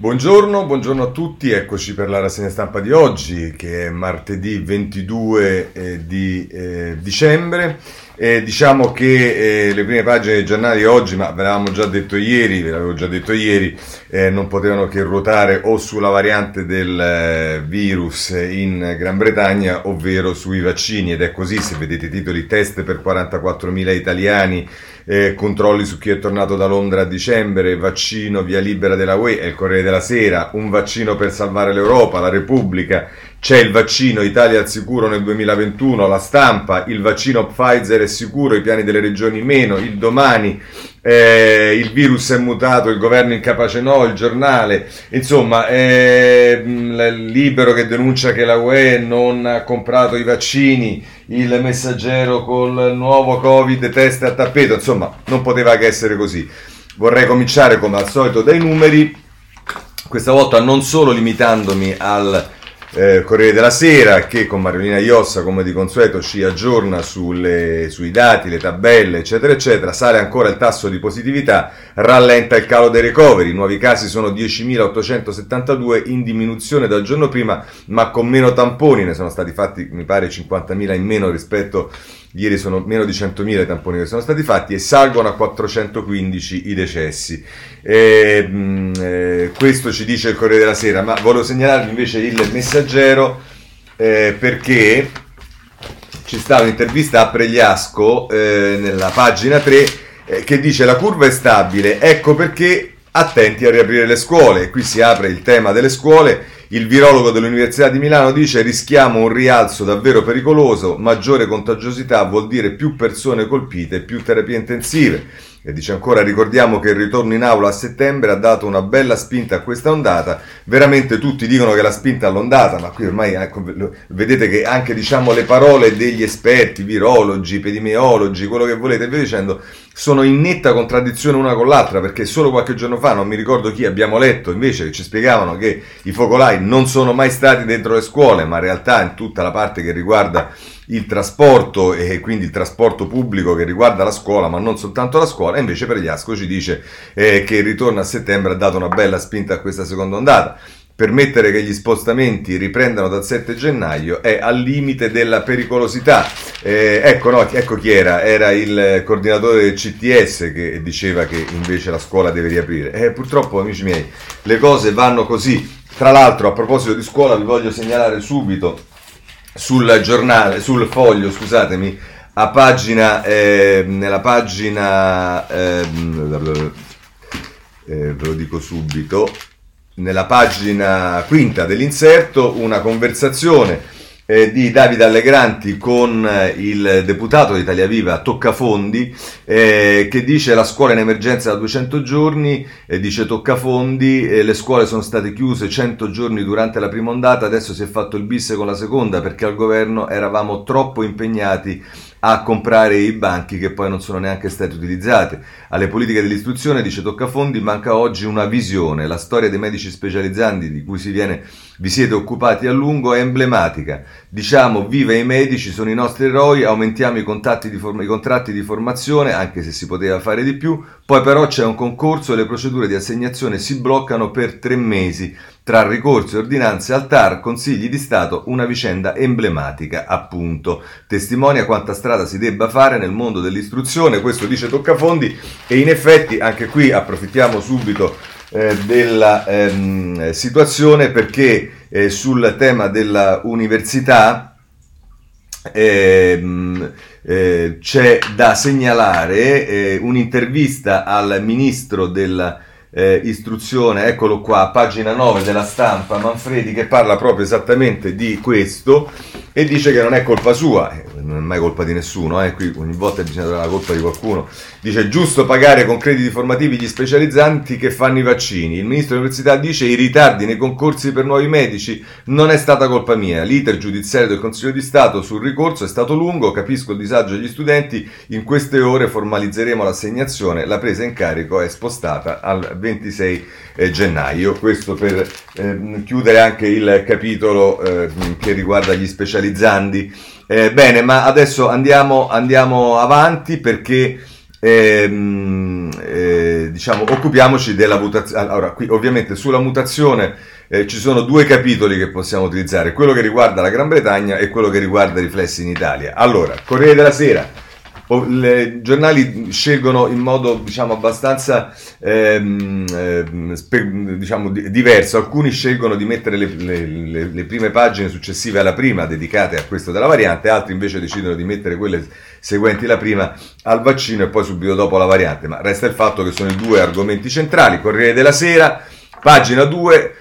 Buongiorno, buongiorno, a tutti, eccoci per la rassegna stampa di oggi che è martedì 22 eh, di eh, dicembre. Eh, diciamo che eh, le prime pagine dei giornali oggi, ma ve l'avevamo già detto ieri, ve l'avevo già detto ieri, eh, non potevano che ruotare o sulla variante del eh, virus in Gran Bretagna, ovvero sui vaccini. Ed è così, se vedete i titoli test per 44.000 italiani eh, controlli su chi è tornato da Londra a dicembre, vaccino via libera della UE, è il Corriere della Sera, un vaccino per salvare l'Europa, la Repubblica, c'è il vaccino Italia al sicuro nel 2021, la stampa, il vaccino Pfizer è sicuro, i piani delle regioni meno, il domani, eh, il virus è mutato, il governo incapace no, il giornale, insomma, eh, libero che denuncia che la UE non ha comprato i vaccini, il messaggero col nuovo Covid test a tappeto, insomma, non poteva che essere così. Vorrei cominciare come al solito dai numeri, questa volta non solo limitandomi al eh, Corriere della Sera che con Mariolina Iossa come di consueto ci aggiorna sulle, sui dati, le tabelle eccetera eccetera, sale ancora il tasso di positività, rallenta il calo dei ricoveri, i nuovi casi sono 10.872 in diminuzione dal giorno prima ma con meno tamponi, ne sono stati fatti mi pare 50.000 in meno rispetto Ieri sono meno di 100.000 i tamponi che sono stati fatti e salgono a 415 i decessi. E, mh, mm, questo ci dice il Corriere della Sera, ma volevo segnalarvi invece il messaggero eh, perché ci sta un'intervista a Pregliasco eh, nella pagina 3 eh, che dice la curva è stabile, ecco perché attenti a riaprire le scuole. Qui si apre il tema delle scuole il virologo dell'Università di Milano dice rischiamo un rialzo davvero pericoloso, maggiore contagiosità vuol dire più persone colpite più terapie intensive. E dice ancora, ricordiamo che il ritorno in aula a settembre ha dato una bella spinta a questa ondata. Veramente tutti dicono che la spinta all'ondata, ma qui ormai ecco, vedete che anche diciamo, le parole degli esperti, virologi, epidemiologi, quello che volete, e dicendo, sono in netta contraddizione una con l'altra, perché solo qualche giorno fa, non mi ricordo chi, abbiamo letto invece che ci spiegavano che i focolai non sono mai stati dentro le scuole, ma in realtà in tutta la parte che riguarda il trasporto e quindi il trasporto pubblico che riguarda la scuola, ma non soltanto la scuola, invece Pregliasco ci dice eh, che il ritorno a settembre ha dato una bella spinta a questa seconda ondata. Permettere che gli spostamenti riprendano dal 7 gennaio è al limite della pericolosità. Eh, ecco, no, ecco chi era, era il coordinatore del CTS che diceva che invece la scuola deve riaprire. Eh, purtroppo, amici miei, le cose vanno così. Tra l'altro, a proposito di scuola, vi voglio segnalare subito sul giornale, sul foglio, scusatemi, a pagina, eh, nella pagina, eh, eh, ve lo dico subito, nella pagina quinta dell'inserto una conversazione eh, di Davide Allegranti con eh, il deputato di Italia Viva Toccafondi eh, che dice la scuola in emergenza da 200 giorni, eh, dice Toccafondi, eh, le scuole sono state chiuse 100 giorni durante la prima ondata, adesso si è fatto il bis con la seconda perché al governo eravamo troppo impegnati a comprare i banchi che poi non sono neanche stati utilizzati. Alle politiche dell'istruzione, dice Toccafondi, manca oggi una visione. La storia dei medici specializzanti di cui si viene, vi siete occupati a lungo è emblematica. Diciamo viva i medici, sono i nostri eroi, aumentiamo i, form- i contratti di formazione, anche se si poteva fare di più, poi però c'è un concorso e le procedure di assegnazione si bloccano per tre mesi tra ricorso e ordinanze al TAR, consigli di Stato, una vicenda emblematica, appunto. Testimonia quanta strada si debba fare nel mondo dell'istruzione, questo dice Toccafondi, e in effetti anche qui approfittiamo subito eh, della ehm, situazione perché eh, sul tema della università ehm, eh, c'è da segnalare eh, un'intervista al ministro della eh, eccolo qua, pagina 9 della stampa, Manfredi che parla proprio esattamente di questo e dice che non è colpa sua, non è mai colpa di nessuno, eh, qui ogni volta bisogna dare la colpa di qualcuno, dice giusto pagare con crediti formativi gli specializzanti che fanno i vaccini, il ministro dell'università dice i ritardi nei concorsi per nuovi medici non è stata colpa mia, l'iter giudiziario del Consiglio di Stato sul ricorso è stato lungo, capisco il disagio degli studenti, in queste ore formalizzeremo l'assegnazione, la presa in carico è spostata al 26 eh, gennaio. Questo per eh, chiudere anche il capitolo eh, che riguarda gli specializzandi. Eh, bene, ma adesso andiamo, andiamo avanti perché ehm, eh, diciamo, occupiamoci della mutazione. Allora, qui ovviamente sulla mutazione eh, ci sono due capitoli che possiamo utilizzare, quello che riguarda la Gran Bretagna e quello che riguarda i riflessi in Italia. Allora, Corriere della Sera. I giornali scelgono in modo diciamo abbastanza ehm, ehm, spe, diciamo, diverso, alcuni scelgono di mettere le, le, le, prime pagine successive alla prima dedicate a questo della variante, altri invece decidono di mettere quelle seguenti la prima al vaccino e poi subito dopo la variante, ma resta il fatto che sono i due argomenti centrali, Corriere della Sera, pagina 2,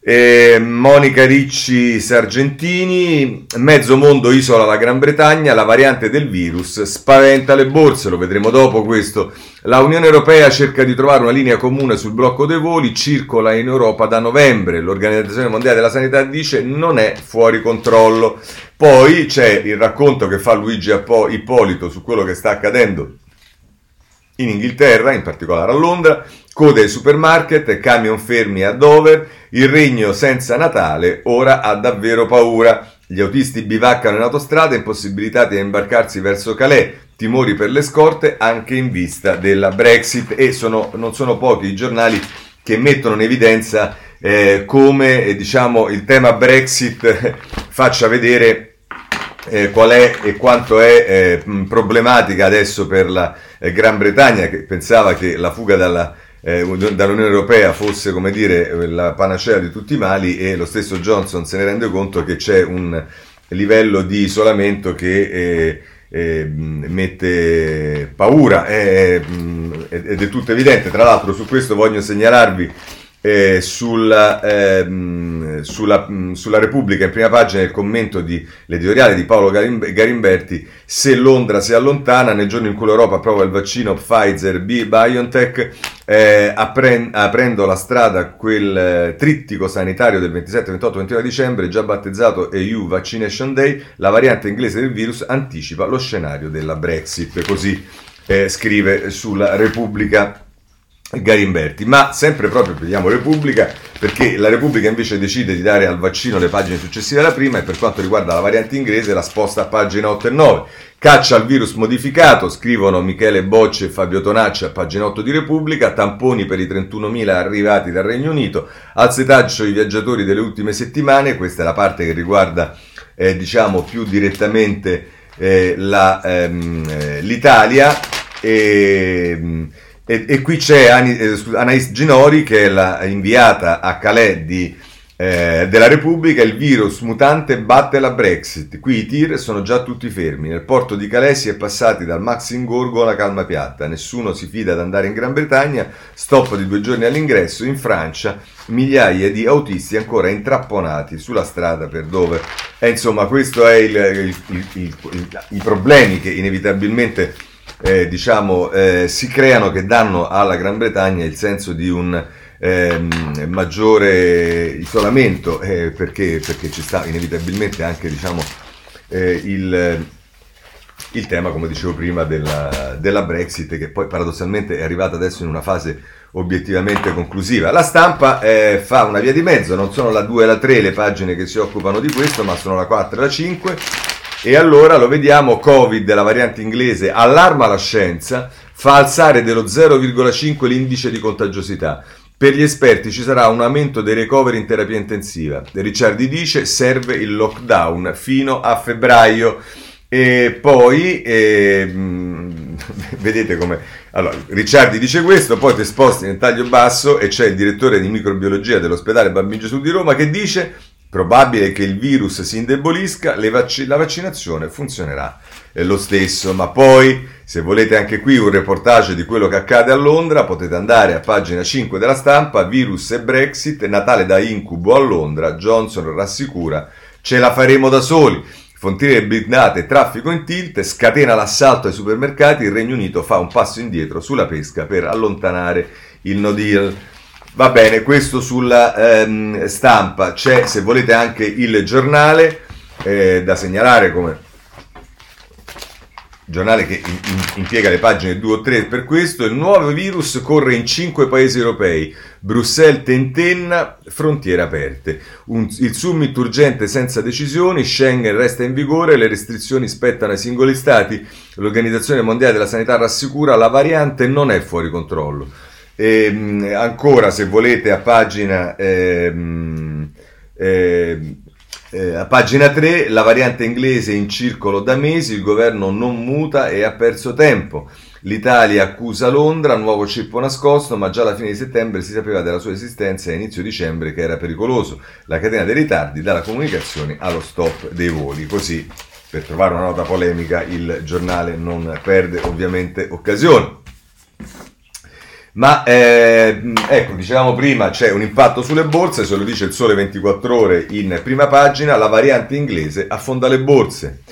eh, Monica Ricci Sargentini, mezzo mondo isola la Gran Bretagna, la variante del virus spaventa le borse, lo vedremo dopo questo. La Unione Europea cerca di trovare una linea comune sul blocco dei voli, circola in Europa da novembre, l'Organizzazione Mondiale della Sanità dice non è fuori controllo. Poi c'è il racconto che fa Luigi Ippolito su quello che sta accadendo in Inghilterra, in particolare a Londra, code ai supermarket, camion fermi a Dover, il regno senza Natale ora ha davvero paura. Gli autisti bivaccano in autostrada, impossibilitati a imbarcarsi verso Calais, timori per le scorte anche in vista della Brexit e sono, non sono pochi i giornali che mettono in evidenza eh, come eh, diciamo, il tema Brexit faccia vedere eh, qual è e quanto è eh, problematica adesso per la eh, Gran Bretagna che pensava che la fuga dalla, eh, dall'Unione Europea fosse come dire la panacea di tutti i mali e lo stesso Johnson se ne rende conto che c'è un livello di isolamento che eh, eh, mette paura ed è tutto evidente. Tra l'altro su questo voglio segnalarvi eh, sulla, ehm, sulla, mh, sulla, Repubblica in prima pagina il commento di l'editoriale di Paolo Garimberti se Londra si allontana nel giorno in cui l'Europa approva il vaccino Pfizer B BioNTech eh, apren- aprendo la strada quel eh, trittico sanitario del 27, 28, 29 dicembre già battezzato EU Vaccination Day la variante inglese del virus anticipa lo scenario della Brexit così eh, scrive sulla Repubblica Garimberti, ma sempre proprio vediamo Repubblica, perché la Repubblica invece decide di dare al vaccino le pagine successive alla prima e per quanto riguarda la variante inglese la sposta a pagina 8 e 9. Caccia al virus modificato, scrivono Michele Bocci e Fabio Tonacci a pagina 8 di Repubblica, tamponi per i 31.000 arrivati dal Regno Unito, al setaggio i viaggiatori delle ultime settimane, questa è la parte che riguarda eh, diciamo più direttamente eh, la, ehm, eh, l'Italia. E, ehm, e, e qui c'è eh, Anais Ginori che è la inviata a Calais di, eh, della Repubblica, il virus mutante batte la Brexit, qui i tir sono già tutti fermi, nel porto di Calais si è passati dal max ingorgo alla calma piatta, nessuno si fida ad andare in Gran Bretagna, stop di due giorni all'ingresso, in Francia migliaia di autisti ancora intrapponati sulla strada per dove... E insomma, questo è il, il, il, i problemi che inevitabilmente eh, diciamo, eh, si creano che danno alla Gran Bretagna il senso di un ehm, maggiore isolamento, eh, perché, perché, ci sta inevitabilmente anche diciamo, eh, il, il, tema, come dicevo prima, della, della Brexit, che poi paradossalmente è arrivata adesso in una fase obiettivamente conclusiva. La stampa eh, fa una via di mezzo, non sono la 2 e la 3 le pagine che si occupano di questo, ma sono la 4 e la 5 e allora lo vediamo, Covid, la variante inglese, allarma la scienza, fa alzare dello 0,5 l'indice di contagiosità. Per gli esperti ci sarà un aumento dei recovery in terapia intensiva. Ricciardi dice serve il lockdown fino a febbraio. E poi eh, vedete come allora, Ricciardi dice questo, poi ti sposti nel taglio basso e c'è il direttore di microbiologia dell'ospedale Bambino Gesù di Roma che dice Probabile che il virus si indebolisca, vac- la vaccinazione funzionerà lo stesso. Ma poi, se volete anche qui un reportage di quello che accade a Londra, potete andare a pagina 5 della stampa, virus e Brexit, Natale da incubo a Londra, Johnson rassicura, ce la faremo da soli. Fontiere blindate, traffico in tilt, scatena l'assalto ai supermercati, il Regno Unito fa un passo indietro sulla pesca per allontanare il no deal. Va bene, questo sulla ehm, stampa. C'è, se volete, anche il giornale eh, da segnalare come giornale che in, in, impiega le pagine 2 o 3 per questo. Il nuovo virus corre in 5 paesi europei. Bruxelles tentenna, frontiere aperte. Un, il summit urgente senza decisioni, Schengen resta in vigore, le restrizioni spettano ai singoli stati. L'Organizzazione Mondiale della Sanità rassicura la variante non è fuori controllo. E, ehm, ancora, se volete, a pagina, ehm, eh, eh, a pagina 3, la variante inglese in circolo da mesi, il governo non muta e ha perso tempo. L'Italia accusa Londra, nuovo ceppo nascosto, ma già alla fine di settembre si sapeva della sua esistenza e inizio dicembre che era pericoloso. La catena dei ritardi dalla comunicazione allo stop dei voli. Così, per trovare una nota polemica, il giornale non perde ovviamente occasione. Ma eh, ecco, dicevamo prima, c'è un impatto sulle borse, se lo dice il Sole 24 ore in prima pagina, la variante inglese affonda le borse.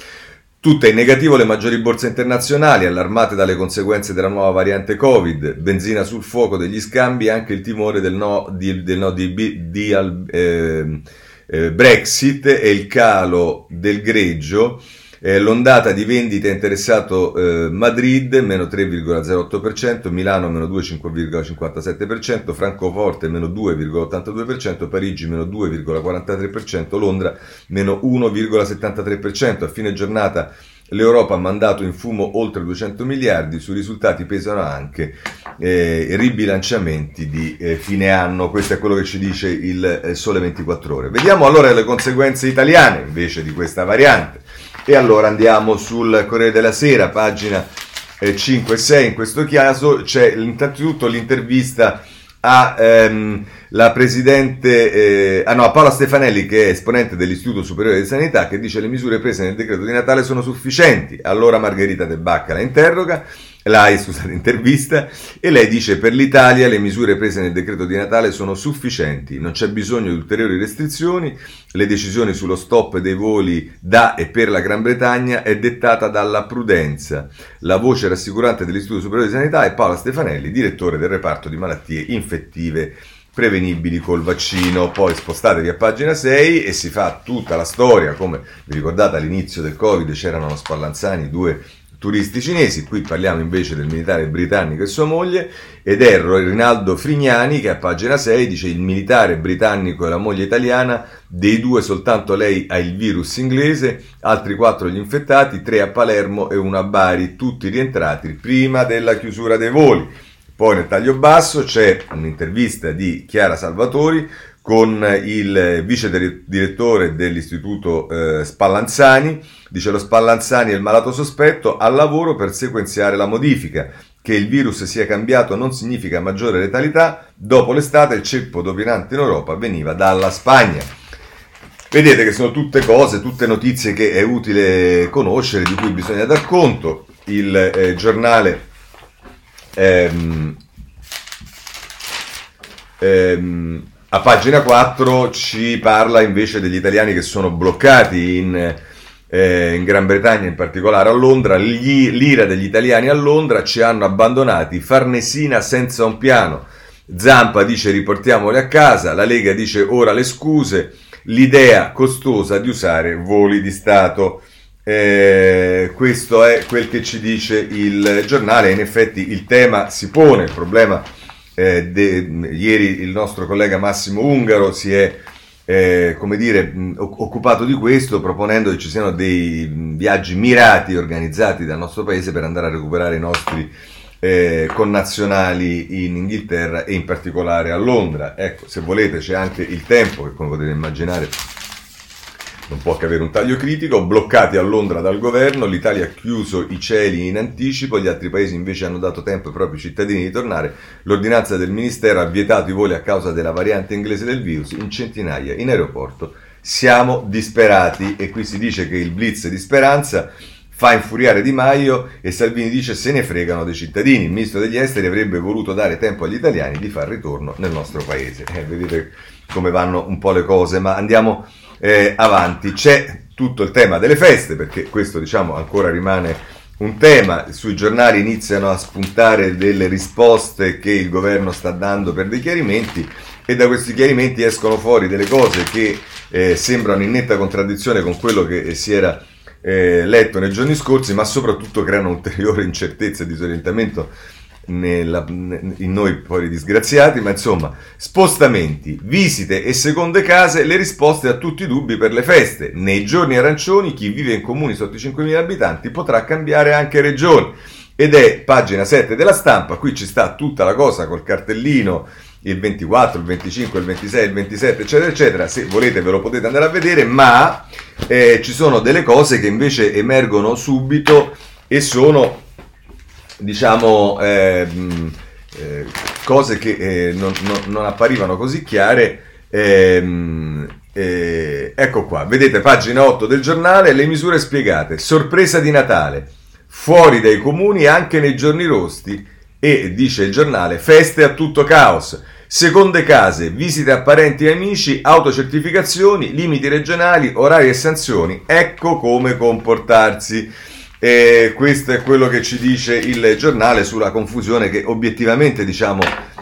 Tutte in negativo le maggiori borse internazionali, allarmate dalle conseguenze della nuova variante Covid, benzina sul fuoco degli scambi anche il timore del no di, del no di, di eh, eh, Brexit e il calo del greggio eh, l'ondata di vendite ha interessato eh, Madrid, meno 3,08%, Milano, meno 2,57%, Francoforte, meno 2,82%, Parigi, meno 2,43%, Londra, meno 1,73%. A fine giornata l'Europa ha mandato in fumo oltre 200 miliardi, sui risultati pesano anche eh, ribilanciamenti di eh, fine anno, questo è quello che ci dice il eh, Sole 24 ore. Vediamo allora le conseguenze italiane invece di questa variante. E allora andiamo sul Corriere della Sera, pagina 5 e 6, in questo caso c'è innanzitutto l'intervista a ehm, la presidente, eh, ah no, a Paola Stefanelli che è esponente dell'Istituto Superiore di Sanità che dice le misure prese nel decreto di Natale sono sufficienti. Allora Margherita De Bacca la interroga la scusate, intervista e lei dice per l'Italia le misure prese nel decreto di Natale sono sufficienti, non c'è bisogno di ulteriori restrizioni, le decisioni sullo stop dei voli da e per la Gran Bretagna è dettata dalla prudenza. La voce rassicurante dell'Istituto Superiore di Sanità è Paola Stefanelli, direttore del reparto di malattie infettive prevenibili col vaccino. Poi spostatevi a pagina 6 e si fa tutta la storia, come vi ricordate all'inizio del Covid c'erano Spallanzani, due turisti cinesi, qui parliamo invece del militare britannico e sua moglie, ed è Rinaldo Frignani che a pagina 6 dice il militare britannico e la moglie italiana, dei due soltanto lei ha il virus inglese, altri quattro gli infettati, tre a Palermo e uno a Bari, tutti rientrati prima della chiusura dei voli. Poi nel taglio basso c'è un'intervista di Chiara Salvatori con il vice direttore dell'istituto eh, Spallanzani, dice lo Spallanzani è il malato sospetto, al lavoro per sequenziare la modifica. Che il virus sia cambiato non significa maggiore letalità, dopo l'estate il ceppo dominante in Europa veniva dalla Spagna. Vedete che sono tutte cose, tutte notizie che è utile conoscere, di cui bisogna dar conto. Il eh, giornale ehm, ehm, a pagina 4 ci parla invece degli italiani che sono bloccati in, eh, in Gran Bretagna, in particolare a Londra. Gli, l'ira degli italiani a Londra ci hanno abbandonati, Farnesina senza un piano. Zampa dice riportiamoli a casa, la Lega dice ora le scuse, l'idea costosa di usare voli di Stato. Eh, questo è quel che ci dice il giornale, in effetti il tema si pone, il problema eh, de, ieri il nostro collega Massimo Ungaro si è eh, come dire, occupato di questo proponendo che ci siano dei viaggi mirati organizzati dal nostro paese per andare a recuperare i nostri eh, connazionali in Inghilterra e in particolare a Londra. Ecco, se volete c'è anche il tempo che come potete immaginare non può che avere un taglio critico, bloccati a Londra dal governo, l'Italia ha chiuso i cieli in anticipo, gli altri paesi invece hanno dato tempo ai propri cittadini di tornare, l'ordinanza del Ministero ha vietato i voli a causa della variante inglese del virus in centinaia in aeroporto. Siamo disperati e qui si dice che il blitz di speranza fa infuriare Di Maio e Salvini dice se ne fregano dei cittadini. Il ministro degli esteri avrebbe voluto dare tempo agli italiani di far ritorno nel nostro paese. Eh, vedete come vanno un po' le cose, ma andiamo eh, avanti. C'è tutto il tema delle feste, perché questo diciamo ancora rimane un tema, sui giornali iniziano a spuntare delle risposte che il governo sta dando per dei chiarimenti e da questi chiarimenti escono fuori delle cose che eh, sembrano in netta contraddizione con quello che si era eh, letto nei giorni scorsi, ma soprattutto creano ulteriore incertezza e disorientamento nella, in noi poi disgraziati, ma insomma, spostamenti, visite e seconde case, le risposte a tutti i dubbi per le feste. Nei giorni arancioni chi vive in comuni sotto i 5.000 abitanti potrà cambiare anche regione. ed è pagina 7 della stampa, qui ci sta tutta la cosa col cartellino il 24, il 25, il 26, il 27, eccetera, eccetera. Se volete ve lo potete andare a vedere, ma eh, ci sono delle cose che invece emergono subito e sono, diciamo, eh, eh, cose che eh, non, non, non, apparivano così chiare. Ehm, eh, ecco qua, vedete pagina 8 del giornale, le misure spiegate. Sorpresa di Natale, fuori dai comuni anche nei giorni rosti e, dice il giornale, feste a tutto caos. Seconde case, visite a parenti e amici, autocertificazioni, limiti regionali, orari e sanzioni. Ecco come comportarsi. E questo è quello che ci dice il giornale sulla confusione che obiettivamente diciamo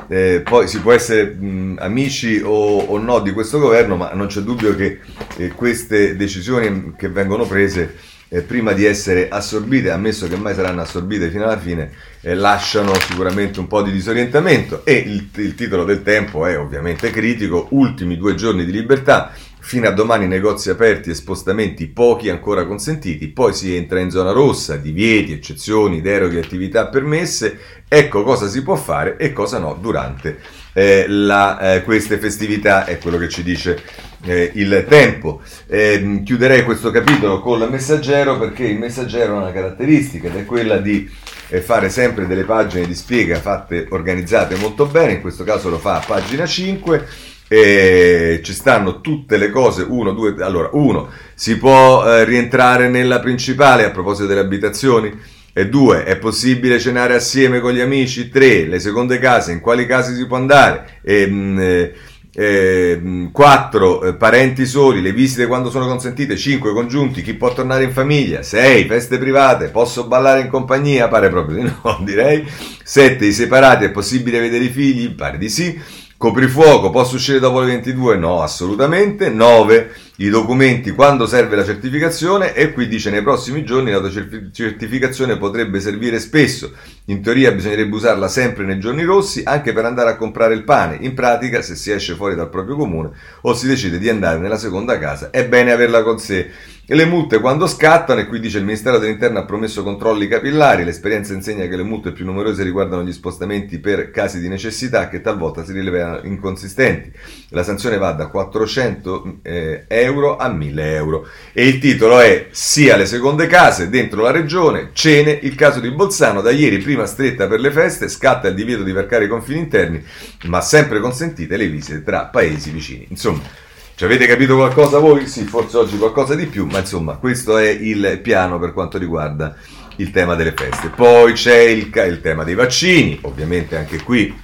eh, poi si può essere mh, amici o, o, no di questo governo, ma non c'è dubbio che eh, queste decisioni che vengono prese eh, prima di essere assorbite, ammesso che mai saranno assorbite fino alla fine, eh, lasciano sicuramente un po' di disorientamento. E il, il titolo del tempo è ovviamente critico, ultimi due giorni di libertà, Fino a domani negozi aperti e spostamenti pochi ancora consentiti, poi si entra in zona rossa, divieti, eccezioni, deroghe, attività permesse. Ecco cosa si può fare e cosa no durante eh, la, eh, queste festività, è quello che ci dice eh, il tempo. Ehm, chiuderei questo capitolo con il messaggero perché il messaggero ha una caratteristica ed è quella di eh, fare sempre delle pagine di spiega fatte organizzate molto bene, in questo caso lo fa a pagina 5 e ci stanno tutte le cose. Uno, due, allora, uno, si può eh, rientrare nella principale a proposito delle abitazioni. E due, è possibile cenare assieme con gli amici? Tre, le seconde case, in quali casi si può andare? E, mh, eh, eh, 4 eh, parenti soli, le visite quando sono consentite, 5 congiunti, chi può tornare in famiglia, 6 feste private, posso ballare in compagnia, pare proprio di no, direi, 7 i separati, è possibile vedere i figli, pare di sì, Coprifuoco, posso uscire dopo le 22? No, assolutamente. 9. I documenti quando serve la certificazione e qui dice nei prossimi giorni l'autocertificazione potrebbe servire spesso. In teoria bisognerebbe usarla sempre nei giorni rossi anche per andare a comprare il pane. In pratica, se si esce fuori dal proprio comune o si decide di andare nella seconda casa, è bene averla con sé. E le multe quando scattano, e qui dice il Ministero dell'Interno ha promesso controlli capillari, l'esperienza insegna che le multe più numerose riguardano gli spostamenti per casi di necessità che talvolta si rilevano inconsistenti. La sanzione va da 400 eh, euro a 1000 euro. E il titolo è Sia le seconde case dentro la regione, cene, il caso di Bolzano, da ieri prima stretta per le feste, scatta il divieto di varcare i confini interni, ma sempre consentite le visite tra paesi vicini. Insomma, ci avete capito qualcosa voi? Sì, forse oggi qualcosa di più, ma insomma questo è il piano per quanto riguarda il tema delle feste. Poi c'è il, il tema dei vaccini, ovviamente anche qui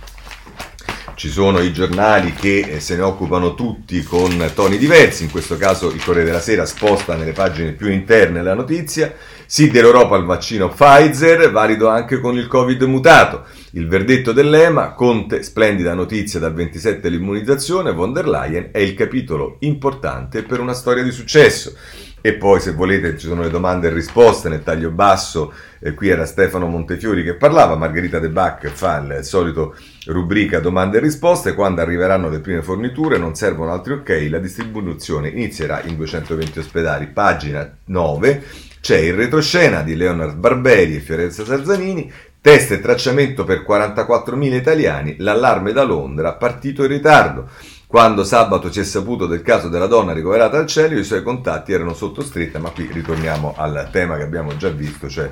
ci sono i giornali che eh, se ne occupano tutti con toni diversi, in questo caso il Corriere della Sera sposta nelle pagine più interne la notizia, sì dell'Europa al vaccino Pfizer, valido anche con il Covid mutato. Il verdetto dell'EMA, Conte, splendida notizia dal 27 l'immunizzazione, von der Leyen è il capitolo importante per una storia di successo. E poi se volete ci sono le domande e risposte nel taglio basso, eh, qui era Stefano Montefiori che parlava, Margherita De Bach fa il solito rubrica domande e risposte, quando arriveranno le prime forniture non servono altri ok, la distribuzione inizierà in 220 ospedali, pagina 9 c'è il retroscena di Leonard Barberi e Fiorenza Sarzanini, test e tracciamento per 44.000 italiani, l'allarme da Londra, partito in ritardo. Quando sabato si è saputo del caso della donna ricoverata al cielo, i suoi contatti erano sotto stretta, ma qui ritorniamo al tema che abbiamo già visto, cioè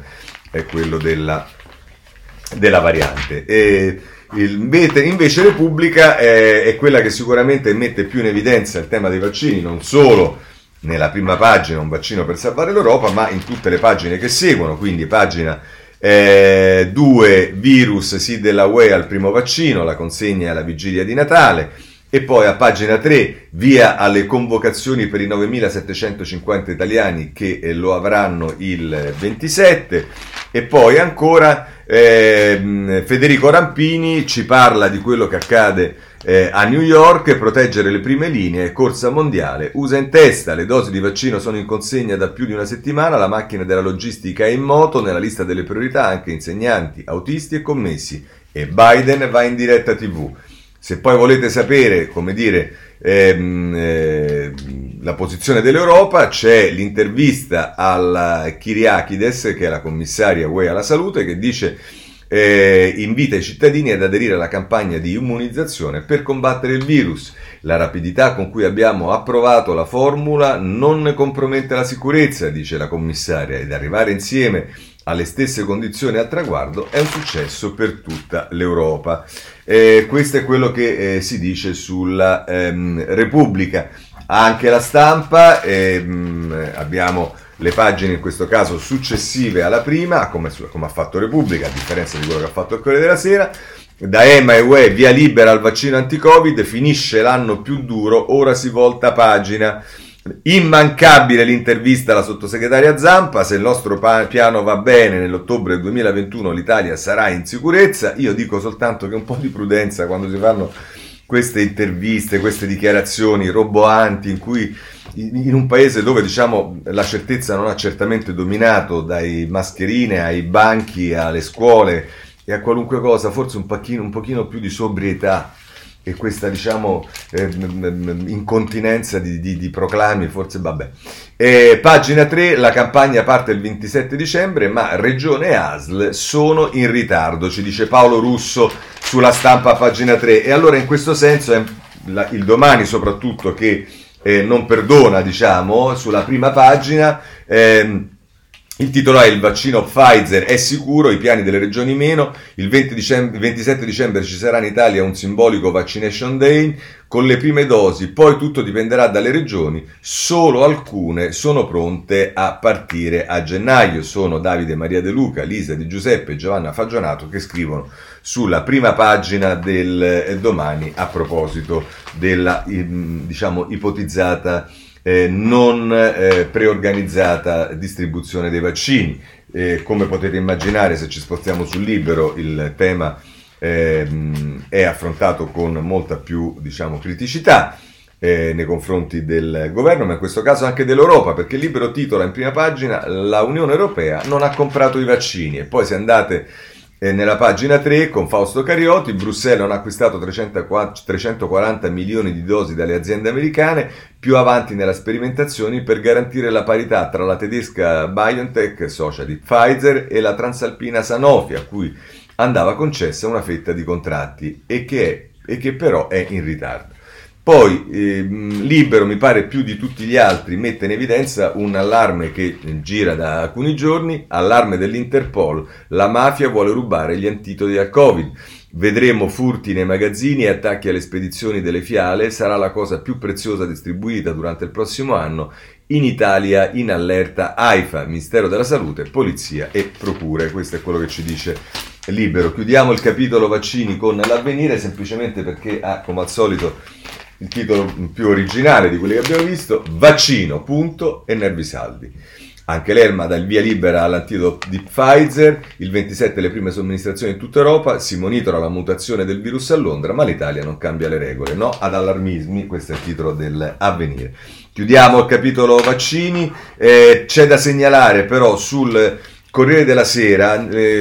è quello della, della variante. E invece Repubblica è, è quella che sicuramente mette più in evidenza il tema dei vaccini, non solo nella prima pagina un vaccino per salvare l'Europa, ma in tutte le pagine che seguono, quindi pagina 2 eh, virus sì della UE al primo vaccino, la consegna alla vigilia di Natale e poi a pagina 3 via alle convocazioni per i 9.750 italiani che eh, lo avranno il 27 e poi ancora eh, Federico Rampini ci parla di quello che accade eh, a New York, proteggere le prime linee, corsa mondiale, usa in testa, le dosi di vaccino sono in consegna da più di una settimana, la macchina della logistica è in moto, nella lista delle priorità anche insegnanti, autisti e commessi e Biden va in diretta tv. Se poi volete sapere, come dire, ehm, eh, la posizione dell'Europa, c'è l'intervista alla Kyriakides, che è la commissaria UE alla salute, che dice eh, invita i cittadini ad aderire alla campagna di immunizzazione per combattere il virus. La rapidità con cui abbiamo approvato la formula non compromette la sicurezza, dice la commissaria, ed arrivare insieme alle stesse condizioni al traguardo è un successo per tutta l'Europa. Eh, questo è quello che eh, si dice sulla ehm, Repubblica. Anche la stampa, ehm, abbiamo le pagine in questo caso successive alla prima, come, come, ha fatto Repubblica, a differenza di quello che ha fatto il Corriere della Sera. Da EMA e UE via libera al vaccino anti-Covid, finisce l'anno più duro, ora si volta pagina. Immancabile l'intervista alla sottosegretaria Zampa, se il nostro piano va bene nell'ottobre 2021 l'Italia sarà in sicurezza, io dico soltanto che un po' di prudenza quando si fanno queste interviste, queste dichiarazioni roboanti in cui in un paese dove diciamo, la certezza non ha certamente dominato dai mascherine ai banchi, alle scuole e a qualunque cosa, forse un pochino, un pochino più di sobrietà e questa diciamo eh, incontinenza di, di, di, proclami, forse vabbè. Eh, pagina 3, la campagna parte il 27 dicembre, ma Regione e ASL sono in ritardo, ci dice Paolo Russo sulla stampa pagina 3. E allora in questo senso è la, il domani soprattutto che eh, non perdona, diciamo, sulla prima pagina. Ehm, il titolo è Il vaccino Pfizer è sicuro, i piani delle regioni meno. Il 20 dicembre, 27 dicembre ci sarà in Italia un simbolico Vaccination Day con le prime dosi, poi tutto dipenderà dalle regioni. Solo alcune sono pronte a partire a gennaio. Sono Davide Maria De Luca, Lisa Di Giuseppe e Giovanna Fagionato che scrivono sulla prima pagina del eh, domani a proposito della diciamo ipotizzata eh, non eh, preorganizzata distribuzione dei vaccini. Eh, come potete immaginare, se ci spostiamo sul libero, il tema ehm, è affrontato con molta più diciamo, criticità. Eh, nei confronti del governo, ma in questo caso anche dell'Europa, perché il libro titola in prima pagina la Unione Europea non ha comprato i vaccini e poi se andate e nella pagina 3 con Fausto Carioti, Bruxelles ha acquistato 340 milioni di dosi dalle aziende americane, più avanti nella sperimentazione per garantire la parità tra la tedesca BioNTech, socia di Pfizer, e la transalpina Sanofi, a cui andava concessa una fetta di contratti e che, è, e che però è in ritardo. Poi eh, Libero, mi pare più di tutti gli altri, mette in evidenza un allarme che gira da alcuni giorni, allarme dell'Interpol, la mafia vuole rubare gli antidoti al Covid. Vedremo furti nei magazzini e attacchi alle spedizioni delle fiale, sarà la cosa più preziosa distribuita durante il prossimo anno. In Italia in allerta AIFA, Ministero della Salute, Polizia e Procure. Questo è quello che ci dice Libero. Chiudiamo il capitolo vaccini con l'avvenire semplicemente perché ha, come al solito, il titolo più originale di quelli che abbiamo visto, vaccino, punto e nervi saldi. Anche l'ERMA dà il via libera all'antidoto di Pfizer, il 27 le prime somministrazioni in tutta Europa, si monitora la mutazione del virus a Londra, ma l'Italia non cambia le regole. No ad allarmismi, questo è il titolo dell'avvenire. Chiudiamo il capitolo vaccini, eh, c'è da segnalare però sul Corriere della Sera eh,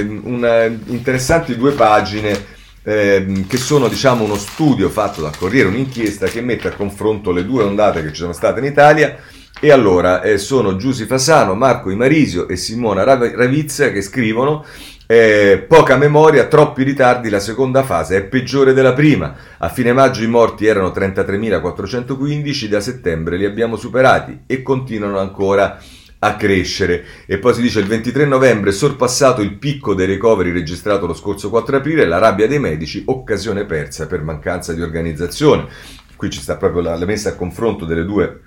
interessanti due pagine ehm, che sono diciamo uno studio fatto dal Corriere, un'inchiesta che mette a confronto le due ondate che ci sono state in Italia e allora eh, sono Giussi Fasano, Marco Imarisio e Simona Ravizia che scrivono eh, poca memoria, troppi ritardi, la seconda fase è peggiore della prima. A fine maggio i morti erano 33.415, da settembre li abbiamo superati e continuano ancora a crescere. E poi si dice il 23 novembre, sorpassato il picco dei ricoveri registrato lo scorso 4 aprile, la rabbia dei medici, occasione persa per mancanza di organizzazione. Qui ci sta proprio la, la messa a confronto delle due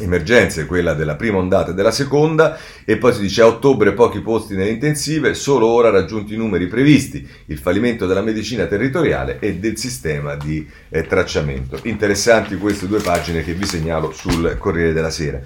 emergenze, quella della prima ondata e della seconda, e poi si dice a ottobre pochi posti nelle intensive, solo ora raggiunti i numeri previsti, il fallimento della medicina territoriale e del sistema di eh, tracciamento. Interessanti queste due pagine che vi segnalo sul Corriere della Sera.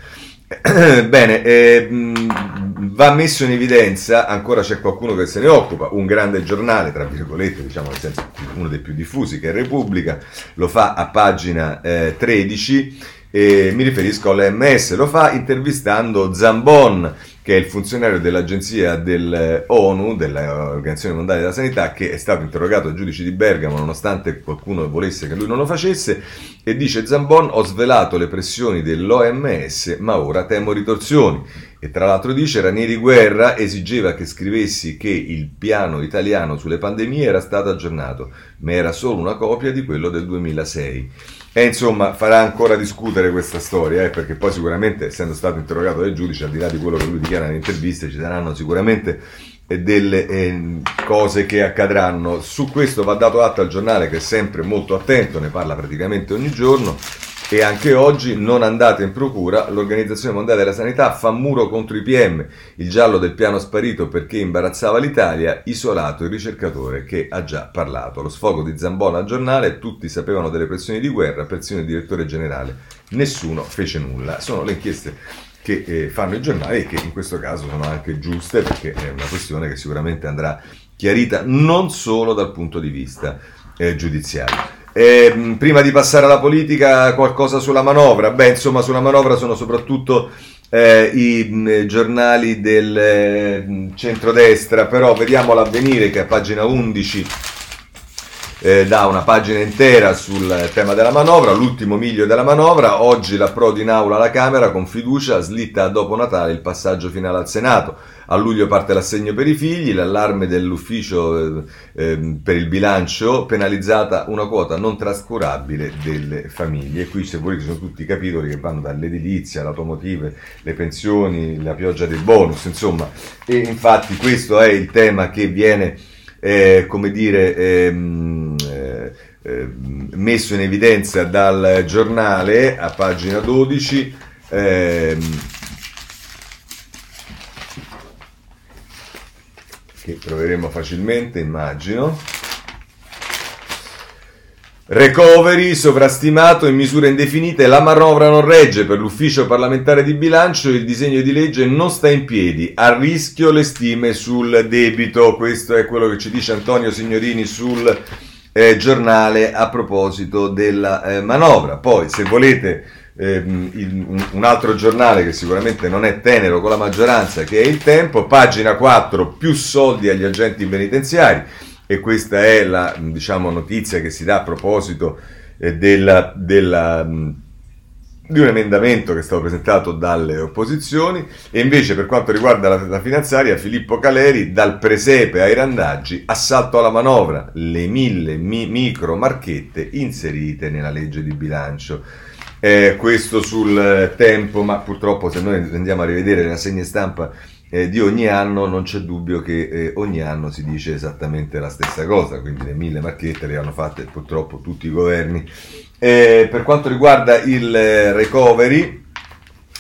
Bene, eh, va messo in evidenza, ancora c'è qualcuno che se ne occupa, un grande giornale, tra virgolette, diciamo nel senso uno dei più diffusi, che è Repubblica, lo fa a pagina eh, 13, e mi riferisco all'MS, lo fa intervistando Zambon, che è il funzionario dell'agenzia dell'ONU, dell'Organizzazione Mondiale della Sanità, che è stato interrogato ai giudici di Bergamo nonostante qualcuno volesse che lui non lo facesse, e dice Zambon ho svelato le pressioni dell'OMS, ma ora temo ritorsioni. E tra l'altro dice Ranieri Guerra esigeva che scrivessi che il piano italiano sulle pandemie era stato aggiornato, ma era solo una copia di quello del 2006. E insomma farà ancora discutere questa storia, eh, perché poi sicuramente essendo stato interrogato dai giudici, al di là di quello che lui dichiara nelle interviste, ci saranno sicuramente eh, delle eh, cose che accadranno. Su questo va dato atto al giornale che è sempre molto attento, ne parla praticamente ogni giorno e anche oggi non andate in procura, l'Organizzazione Mondiale della Sanità fa muro contro i PM, il giallo del piano sparito perché imbarazzava l'Italia, isolato il ricercatore che ha già parlato. Lo sfogo di Zambona al giornale, tutti sapevano delle pressioni di guerra, persino il direttore generale, nessuno fece nulla. Sono le inchieste che eh, fanno i giornali e che in questo caso sono anche giuste perché è una questione che sicuramente andrà chiarita non solo dal punto di vista eh, giudiziario. Eh, prima di passare alla politica, qualcosa sulla manovra. Beh, insomma, sulla manovra sono soprattutto eh, i mh, mm, giornali del eh, centrodestra, però vediamo l'avvenire che a pagina 11 eh, dà una pagina intera sul tema della manovra, l'ultimo miglio della manovra, oggi l'approdo in aula alla Camera con fiducia, slitta dopo Natale il passaggio finale al Senato. A luglio parte l'assegno per i figli, l'allarme dell'ufficio eh, ehm, per il bilancio, penalizzata una quota non trascurabile delle famiglie. E qui se volete sono tutti i capitoli che vanno dall'edilizia, l'automotive, le pensioni, la pioggia dei bonus, insomma. E infatti questo è il tema che viene, eh, come dire, ehm, eh, ehm, messo in evidenza dal giornale a pagina 12. Ehm, che troveremo facilmente, immagino. Recovery sovrastimato in misura indefinite, la manovra non regge per l'ufficio parlamentare di bilancio, il disegno di legge non sta in piedi, a rischio le stime sul debito, questo è quello che ci dice Antonio Signorini sul eh, giornale a proposito della eh, manovra. Poi se volete ehm, il, un altro giornale che sicuramente non è tenero con la maggioranza, che è il Tempo, pagina 4, più soldi agli agenti penitenziari, e questa è la diciamo, notizia che si dà a proposito eh, della, della, di un emendamento che è stato presentato dalle opposizioni e invece per quanto riguarda la, la finanziaria Filippo Caleri dal presepe ai randaggi assalto alla manovra le mille mi, micro marchette inserite nella legge di bilancio eh, questo sul tempo, ma purtroppo se noi andiamo a rivedere le assegne stampa eh, di ogni anno non c'è dubbio che eh, ogni anno si dice esattamente la stessa cosa, quindi le mille marchette le hanno fatte purtroppo tutti i governi. Eh, per quanto riguarda il eh, recovery,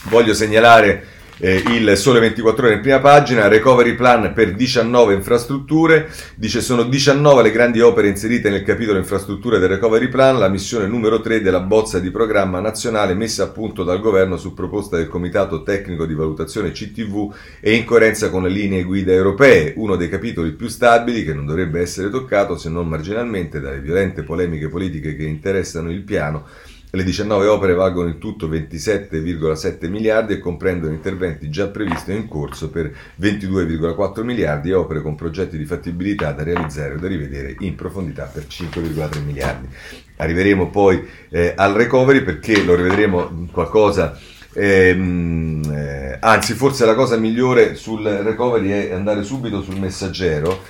voglio segnalare eh, il Sole 24 Ore in prima pagina, recovery plan per 19 infrastrutture, dice sono 19 le grandi opere inserite nel capitolo infrastrutture del recovery plan, la missione numero 3 della bozza di programma nazionale messa a punto dal governo su proposta del Comitato Tecnico di Valutazione CTV e in coerenza con le linee guida europee, uno dei capitoli più stabili che non dovrebbe essere toccato se non marginalmente dalle violente polemiche politiche che interessano il piano le 19 opere valgono in tutto 27,7 miliardi e comprendono interventi già previsti o in corso per 22,4 miliardi e opere con progetti di fattibilità da realizzare o da rivedere in profondità per 5,3 miliardi. Arriveremo poi eh, al recovery perché lo rivedremo qualcosa ehm, eh, anzi forse la cosa migliore sul recovery è andare subito sul messaggero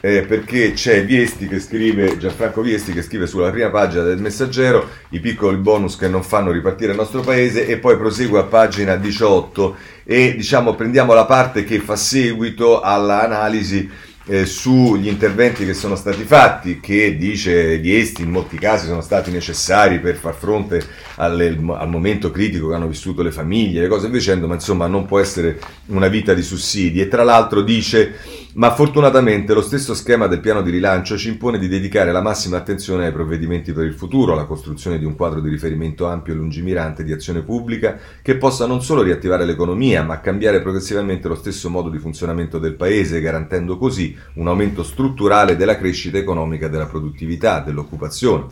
eh, perché c'è Viesti che scrive, Gianfranco Viesti che scrive sulla prima pagina del messaggero i piccoli bonus che non fanno ripartire il nostro paese e poi prosegue a pagina 18 e diciamo prendiamo la parte che fa seguito all'analisi eh, sugli interventi che sono stati fatti, che dice Viesti in molti casi sono stati necessari per far fronte alle, al momento critico che hanno vissuto le famiglie, le cose dicendo, ma insomma non può essere una vita di sussidi. E tra l'altro dice ma fortunatamente lo stesso schema del piano di rilancio ci impone di dedicare la massima attenzione ai provvedimenti per il futuro, alla costruzione di un quadro di riferimento ampio e lungimirante di azione pubblica che possa non solo riattivare l'economia, ma cambiare progressivamente lo stesso modo di funzionamento del Paese, garantendo così un aumento strutturale della crescita economica, della produttività, dell'occupazione.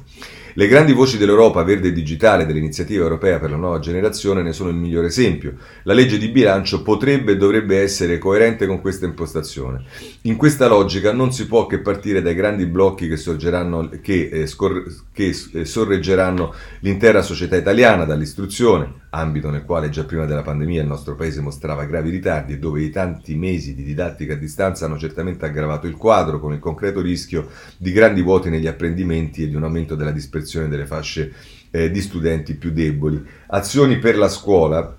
Le grandi voci dell'Europa verde e digitale dell'iniziativa europea per la nuova generazione ne sono il migliore esempio. La legge di bilancio potrebbe e dovrebbe essere coerente con questa impostazione. In questa logica non si può che partire dai grandi blocchi che, che, eh, scor- che eh, sorreggeranno l'intera società italiana, dall'istruzione, ambito nel quale già prima della pandemia il nostro paese mostrava gravi ritardi e dove i tanti mesi di didattica a distanza hanno certamente aggravato il quadro con il concreto rischio di grandi vuoti negli apprendimenti e di un aumento della dispersione delle fasce eh, di studenti più deboli. Azioni per la scuola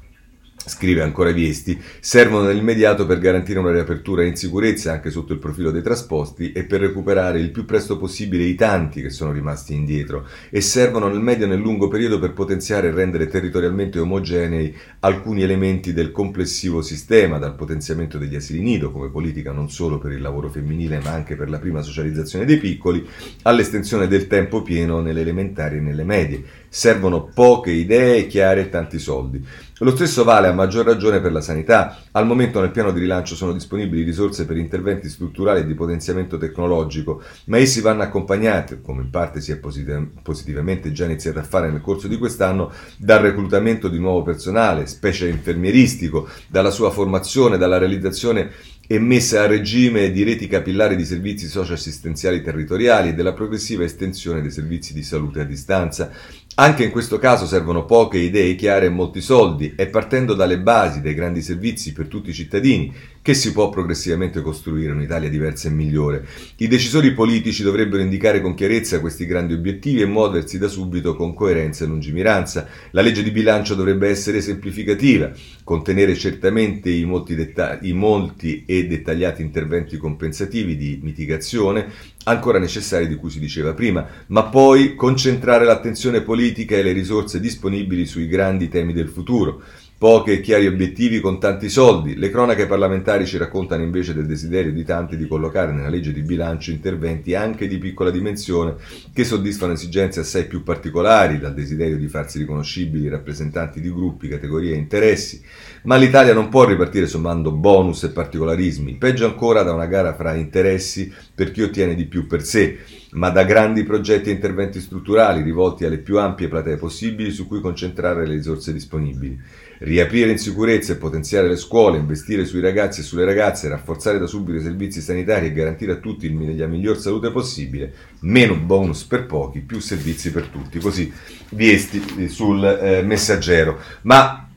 Scrive ancora Viesti, servono nell'immediato per garantire una riapertura in sicurezza anche sotto il profilo dei trasporti e per recuperare il più presto possibile i tanti che sono rimasti indietro e servono nel medio e nel lungo periodo per potenziare e rendere territorialmente omogenei alcuni elementi del complessivo sistema, dal potenziamento degli asili nido come politica non solo per il lavoro femminile ma anche per la prima socializzazione dei piccoli, all'estensione del tempo pieno nelle elementari e nelle medie. Servono poche idee chiare e tanti soldi. Lo stesso vale a maggior ragione per la sanità. Al momento nel piano di rilancio sono disponibili risorse per interventi strutturali e di potenziamento tecnologico, ma essi vanno accompagnati, come in parte si è positivamente già iniziato a fare nel corso di quest'anno, dal reclutamento di nuovo personale, specie infermieristico, dalla sua formazione, dalla realizzazione e messa a regime di reti capillari di servizi socioassistenziali territoriali e della progressiva estensione dei servizi di salute a distanza. Anche in questo caso servono poche idee chiare e molti soldi e partendo dalle basi dei grandi servizi per tutti i cittadini che si può progressivamente costruire un'Italia diversa e migliore. I decisori politici dovrebbero indicare con chiarezza questi grandi obiettivi e muoversi da subito con coerenza e lungimiranza. La legge di bilancio dovrebbe essere semplificativa, contenere certamente i molti, detta- i molti e dettagliati interventi compensativi di mitigazione, ancora necessari di cui si diceva prima, ma poi concentrare l'attenzione politica e le risorse disponibili sui grandi temi del futuro. Pochi e chiari obiettivi con tanti soldi. Le cronache parlamentari ci raccontano invece del desiderio di tanti di collocare nella legge di bilancio interventi anche di piccola dimensione che soddisfano esigenze assai più particolari, dal desiderio di farsi riconoscibili rappresentanti di gruppi, categorie e interessi. Ma l'Italia non può ripartire sommando bonus e particolarismi, peggio ancora da una gara fra interessi per chi ottiene di più per sé ma da grandi progetti e interventi strutturali rivolti alle più ampie platee possibili su cui concentrare le risorse disponibili. Riaprire in sicurezza e potenziare le scuole, investire sui ragazzi e sulle ragazze, rafforzare da subito i servizi sanitari e garantire a tutti la miglior salute possibile, meno bonus per pochi, più servizi per tutti. Così viesti sul eh, messaggero. Ma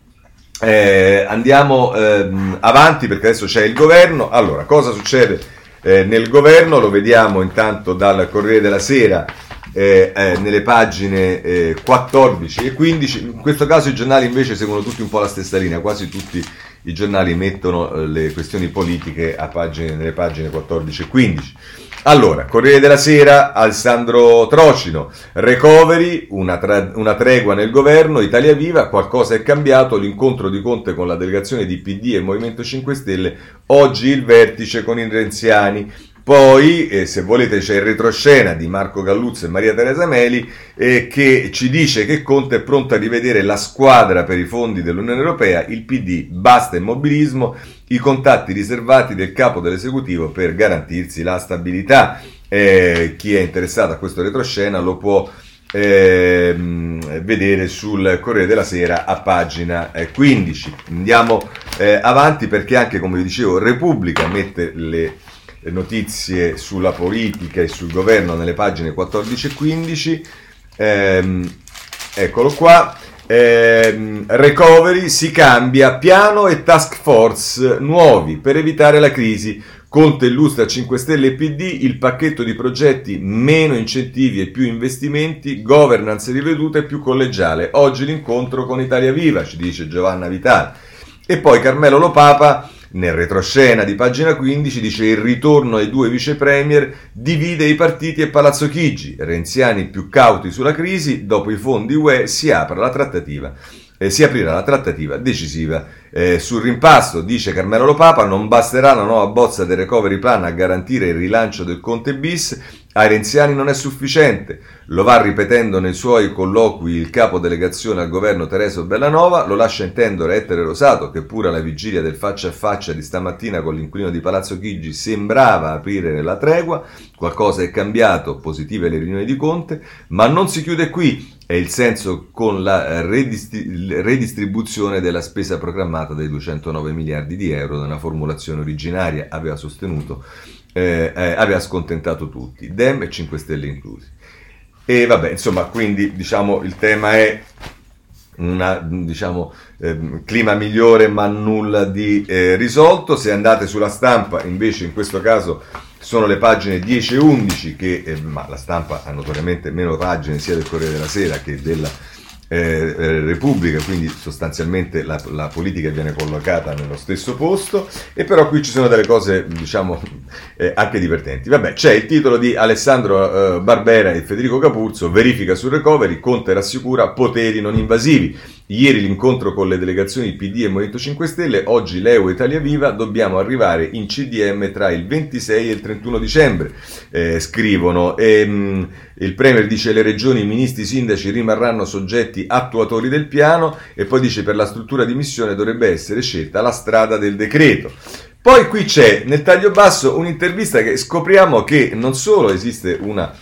eh, andiamo eh, avanti perché adesso c'è il governo. Allora, cosa succede eh, nel governo? Lo vediamo intanto dal Corriere della Sera eh, eh, nelle pagine 14 eh, e 15. In questo caso i giornali invece seguono tutti un po' la stessa linea, quasi tutti i giornali mettono eh, le questioni politiche pagine, nelle pagine 14 e 15. Allora, Corriere della Sera, Alessandro Trocino, recovery, una, tra- una, tregua nel governo, Italia Viva, qualcosa è cambiato, l'incontro di Conte con la delegazione di PD e Movimento 5 Stelle, oggi il vertice con i renziani, poi, eh, se volete, c'è il retroscena di Marco Galluzzo e Maria Teresa Meli eh, che ci dice che Conte è pronto a rivedere la squadra per i fondi dell'Unione Europea, il PD basta immobilismo, i contatti riservati del capo dell'esecutivo per garantirsi la stabilità. Eh, chi è interessato a questo retroscena lo può eh, vedere sul Corriere della Sera a pagina 15. Eh, Andiamo eh, avanti perché anche, come vi dicevo, Repubblica mette le notizie sulla politica e sul governo nelle pagine 14 e 15. Ehm, eccolo qua. Ehm, recovery si cambia piano e task force nuovi per evitare la crisi. Conte illustra 5 Stelle e PD il pacchetto di progetti meno incentivi e più investimenti, governance riveduta e più collegiale. Oggi l'incontro con Italia Viva, ci dice Giovanna Vitale. E poi Carmelo Lopapa nel retroscena di pagina 15 dice il ritorno ai due vice premier divide i partiti e Palazzo Chigi, renziani più cauti sulla crisi, dopo i fondi UE si la. Eh, si aprirà la trattativa decisiva eh, sul rimpasto, dice Carmelo Lopapa, non basterà la nuova bozza del recovery plan a garantire il rilancio del Conte bis, ai renziani non è sufficiente. Lo va ripetendo nei suoi colloqui il capo delegazione al governo Tereso Bellanova, lo lascia intendere Ettere Rosato, che pure alla vigilia del faccia a faccia di stamattina con l'inquilino di Palazzo Chigi sembrava aprire la tregua, qualcosa è cambiato, positive le riunioni di Conte, ma non si chiude qui, è il senso con la redistribuzione della spesa programmata dei 209 miliardi di euro nella formulazione originaria, aveva sostenuto eh, eh, aveva scontentato tutti, Dem e 5 Stelle inclusi. E vabbè, insomma, quindi diciamo il tema è un diciamo, eh, clima migliore ma nulla di eh, risolto. Se andate sulla stampa, invece in questo caso sono le pagine 10 e 11 che, eh, ma la stampa ha notoriamente meno pagine sia del Corriere della Sera che della eh, eh, Repubblica, quindi sostanzialmente la, la, politica viene collocata nello stesso posto, e però qui ci sono delle cose, diciamo, eh, anche divertenti. Vabbè, c'è il titolo di Alessandro eh, Barbera e Federico Capuzzo, verifica sul recovery, Conte rassicura poteri non invasivi. Ieri l'incontro con le delegazioni PD e Movimento 5 Stelle, oggi l'EU e Italia Viva, dobbiamo arrivare in CDM tra il 26 e il 31 dicembre, eh, scrivono. E, mh, mm, il Premier dice le regioni, i ministri, i sindaci rimarranno soggetti attuatori del piano e poi dice per la struttura di missione dovrebbe essere scelta la strada del decreto. Poi qui c'è nel taglio basso un'intervista che scopriamo che non solo esiste una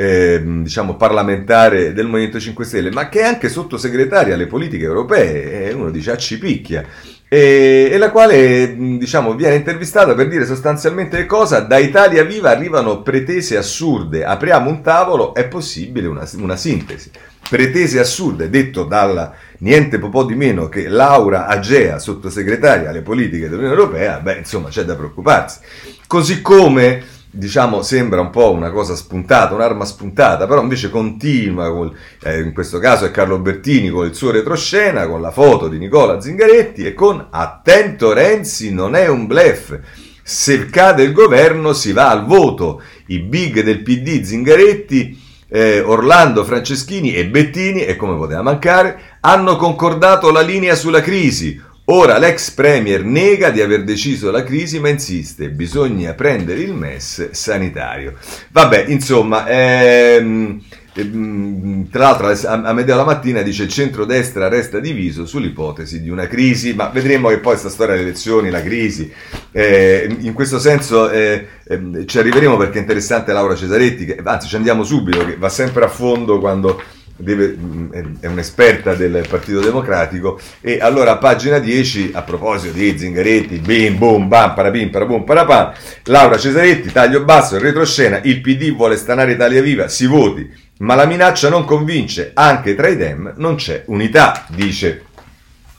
eh, diciamo, parlamentare del Movimento 5 Stelle, ma che è anche sottosegretaria alle politiche europee, e uno dice a cipicchia, e, e, la quale diciamo, viene intervistata per dire sostanzialmente cosa da Italia Viva arrivano pretese assurde, apriamo un tavolo, è possibile una, una sintesi. Pretese assurde, detto dalla niente po' di meno che Laura Agea, sottosegretaria alle politiche dell'Unione Europea, beh insomma c'è da preoccuparsi. Così come diciamo sembra un po' una cosa spuntata, un'arma spuntata, però invece continua, col, eh, in questo caso è Carlo Bertini con il suo retroscena, con la foto di Nicola Zingaretti e con attento Renzi non è un blef. Se cade il governo si va al voto. I big del PD Zingaretti, eh, Orlando Franceschini e Bettini, e come poteva mancare, hanno concordato la linea sulla crisi Ora l'ex premier nega di aver deciso la crisi, ma insiste, bisogna prendere il MES sanitario. Vabbè, insomma, ehm, ehm, tra l'altro a Medeo la mattina dice il centrodestra resta diviso sull'ipotesi di una crisi, ma vedremo che poi questa storia delle elezioni, la crisi, eh, in questo senso eh, eh, ci arriveremo perché è interessante Laura Cesaretti, che, anzi ci andiamo subito, che va sempre a fondo quando deve, mm, è un'esperta del Partito Democratico e allora a pagina 10 a proposito di Zingaretti bim bum bam parabim parabum parapam Laura Cesaretti taglio basso in retroscena il PD vuole stanare Italia Viva si voti ma la minaccia non convince anche tra i dem non c'è unità dice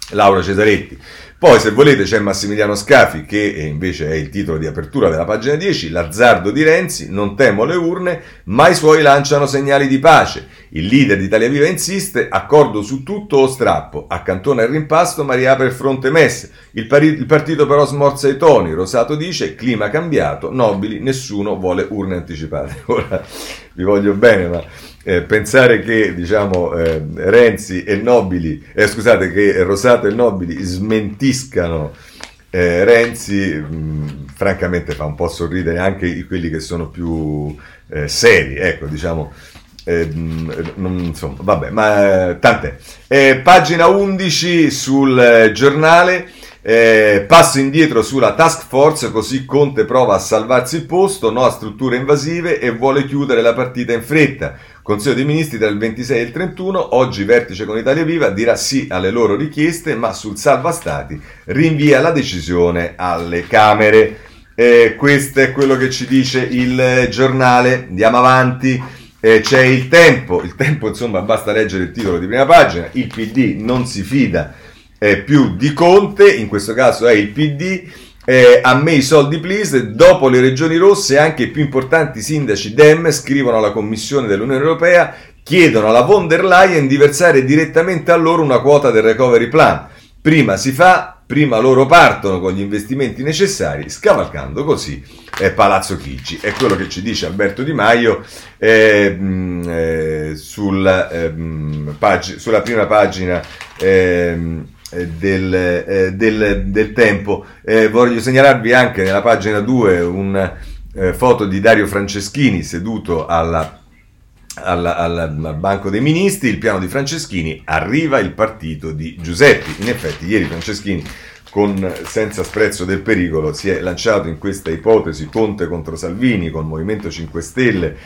Laura Cesaretti poi, se volete, c'è Massimiliano Scafi, che invece è il titolo di apertura della pagina 10, l'azzardo di Renzi, non temo le urne, ma i suoi lanciano segnali di pace. Il leader di Italia Viva insiste, accordo su tutto o strappo, accantona il rimpasto ma riapre il fronte MES. Il, pari- il partito però smorza i toni, Rosato dice, clima cambiato, nobili, nessuno vuole urne anticipate. Ora, vi voglio bene, ma eh, pensare che diciamo, eh, Renzi e Nobili, eh, scusate, che Rosato e Nobili smentiscano eh, Renzi, mh, francamente fa un po' sorridere anche quelli che sono più eh, seri, ecco, diciamo. Non, insomma, vabbè, ma tant'è. pagina 11 sul giornale. Eh, passo indietro sulla task force, così Conte prova a salvarsi il posto, no a strutture invasive e vuole chiudere la partita in fretta. Consiglio dei Ministri il 26 e il 31, oggi vertice con Italia Viva dirà sì alle loro richieste, ma sul salva stati rinvia la decisione alle Camere. Eh, questo è quello che ci dice il giornale. Andiamo avanti. Eh, c'è il tempo, il tempo insomma basta leggere il titolo di prima pagina, il PD non si fida eh, più di Conte, in questo caso è il PD eh, a me i soldi please, dopo le regioni rosse anche i più importanti sindaci Dem scrivono alla Commissione dell'Unione Europea, chiedono alla von der Leyen di versare direttamente a loro una quota del recovery plan. Prima si fa, prima loro partono con gli investimenti necessari, scavalcando così eh, Palazzo Chigi. È quello che ci dice Alberto Di Maio eh, mh, eh, sul, ehm, pag- sulla prima pagina. Eh, del, eh, del, del, tempo. Eh, voglio segnalarvi anche nella pagina 2 un, eh, foto di Dario Franceschini seduto alla, alla, alla, al banco dei ministri, il piano di Franceschini, arriva il partito di Giuseppi. In effetti ieri Franceschini con, senza sprezzo del pericolo si è lanciato in questa ipotesi Conte contro Salvini con Movimento 5 Stelle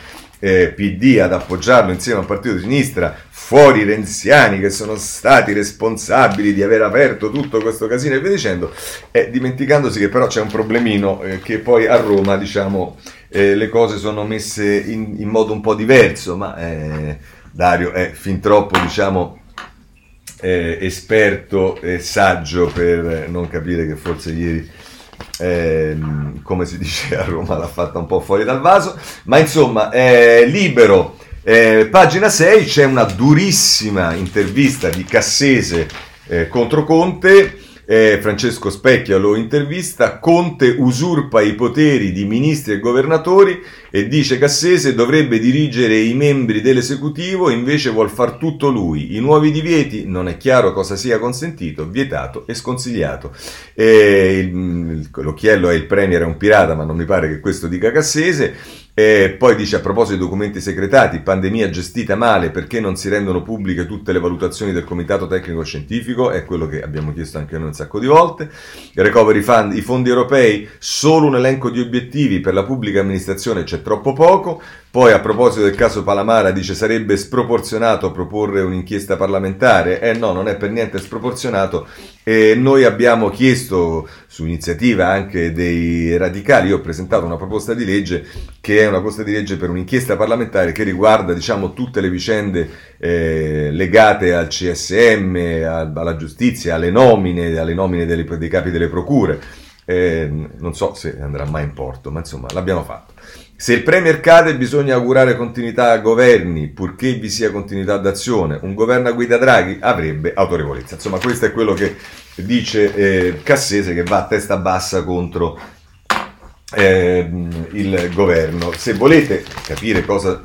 eh, PD ad appoggiarlo insieme al partito di sinistra, fuori i renziani che sono stati responsabili di aver aperto tutto questo casino e via dicendo, eh, dimenticandosi che però c'è un problemino eh, che poi a Roma diciamo eh, le cose sono messe in, in, modo un po' diverso, ma eh, Dario è fin troppo diciamo eh, esperto e saggio per non capire che forse ieri eh, come si dice a Roma l'ha fatta un po' fuori dal vaso, ma insomma, eh, libero, eh, pagina 6 c'è una durissima intervista di Cassese eh, contro Conte eh, Francesco Specchia lo intervista, Conte usurpa i poteri di ministri e governatori e dice Cassese dovrebbe dirigere i membri dell'esecutivo, invece vuol far tutto lui. I nuovi divieti non è chiaro cosa sia consentito, vietato e sconsigliato. Eh, l'occhiello è il premier è un pirata, ma non mi pare che questo dica Cassese. E poi dice a proposito dei documenti segretati, pandemia gestita male perché non si rendono pubbliche tutte le valutazioni del Comitato Tecnico Scientifico, è quello che abbiamo chiesto anche noi un sacco di volte. Recovery Fund, i fondi europei, solo un elenco di obiettivi per la pubblica amministrazione c'è troppo poco. Poi a proposito del caso Palamara dice sarebbe sproporzionato proporre un'inchiesta parlamentare. Eh no, non è per niente sproporzionato. E noi abbiamo chiesto, su iniziativa anche dei radicali, io ho presentato una proposta di legge che è una proposta di legge per un'inchiesta parlamentare che riguarda diciamo, tutte le vicende eh, legate al CSM, a, alla giustizia, alle nomine, alle nomine delle, dei capi delle procure. Eh, non so se andrà mai in porto, ma insomma l'abbiamo fatto. Se il Premier cade bisogna augurare continuità a governi, purché vi sia continuità d'azione. Un governo a guida Draghi avrebbe autorevolezza. Insomma, questo è quello che dice eh, Cassese che va a testa bassa contro eh, il governo. Se volete capire cosa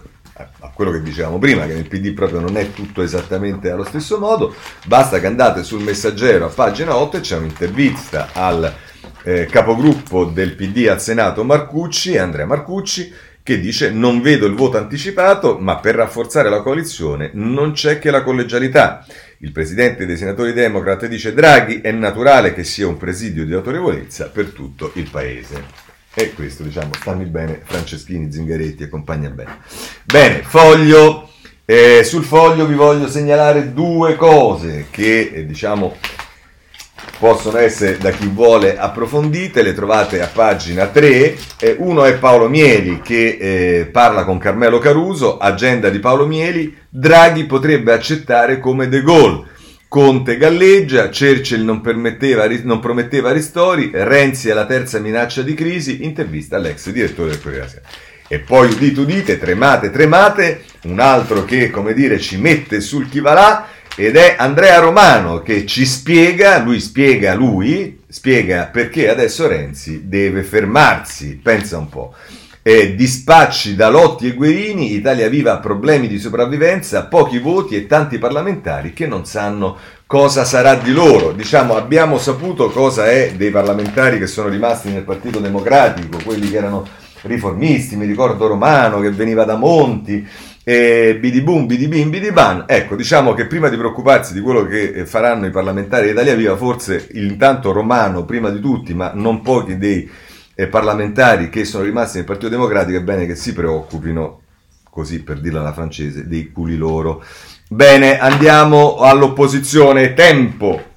a quello che dicevamo prima, che nel PD proprio non è tutto esattamente allo stesso modo, basta che andate sul messaggero a pagina 8 e c'è un'intervista al eh, capogruppo del PD al Senato Marcucci, Andrea Marcucci, che dice non vedo il voto anticipato, ma per rafforzare la coalizione non c'è che la collegialità. Il presidente dei senatori democrati dice Draghi è naturale che sia un presidio di autorevolezza per tutto il paese. E questo, diciamo, stanno bene Franceschini, Zingaretti e compagnia bene. Bene, foglio. Eh, sul foglio vi voglio segnalare due cose che, eh, diciamo, possono essere da chi vuole approfondite, le trovate a pagina 3. Eh, uno è Paolo Mieli che eh, parla con Carmelo Caruso, agenda di Paolo Mieli, Draghi potrebbe accettare come De Gaulle. Conte galleggia, Churchill non, non prometteva ristori, Renzi è la terza minaccia di crisi, intervista all'ex direttore del Corriere Sera. E poi udite udite, tremate tremate, un altro che come dire ci mette sul chi va là, ed è Andrea Romano che ci spiega, lui spiega lui, spiega perché adesso Renzi deve fermarsi, pensa un po'. Eh, dispacci da Lotti e Guerini, Italia Viva ha problemi di sopravvivenza, pochi voti e tanti parlamentari che non sanno cosa sarà di loro. Diciamo, abbiamo saputo cosa è dei parlamentari che sono rimasti nel Partito Democratico, quelli che erano riformisti, mi ricordo Romano che veniva da Monti, e bidibum, bidibim, bidiban. Ecco, diciamo che prima di preoccuparsi di quello che eh, faranno i parlamentari di Italia Viva, forse intanto Romano, prima di tutti, ma non pochi dei eh, parlamentari che sono rimasti nel Partito Democratico, è bene che si preoccupino, così per dirla alla francese, dei culi loro. Bene, andiamo all'opposizione. Tempo.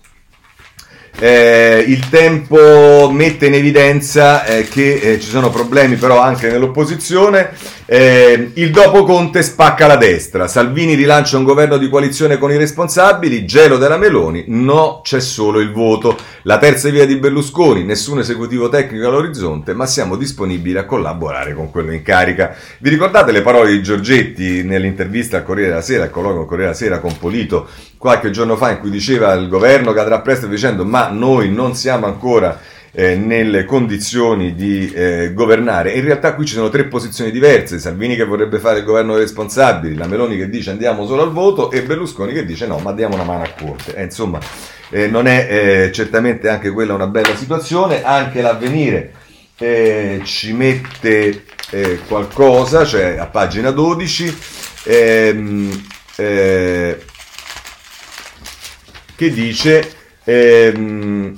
Eh, il tempo mette in evidenza eh, che eh, ci sono problemi però anche nell'opposizione. Eh, il dopo Conte spacca la destra. Salvini rilancia un governo di coalizione con i responsabili. Gelo della Meloni. No, c'è solo il voto. La terza via di Berlusconi. Nessun esecutivo tecnico all'orizzonte, ma siamo disponibili a collaborare con quello in carica. Vi ricordate le parole di Giorgetti nell'intervista al Corriere della Sera, al colloquio Corriere della Sera con Polito qualche giorno fa in cui diceva il governo cadrà presto dicendo ma noi non siamo ancora eh, nelle condizioni di eh, governare. In realtà qui ci sono tre posizioni diverse, Salvini che vorrebbe fare il governo dei responsabili, la Meloni che dice andiamo solo al voto e Berlusconi che dice no, ma diamo una mano a corte. Eh, insomma, eh, non è eh, certamente anche quella una bella situazione, anche l'avvenire eh, ci mette qualcosa, cioè a pagina 12, ehm, eh, che dice ehm,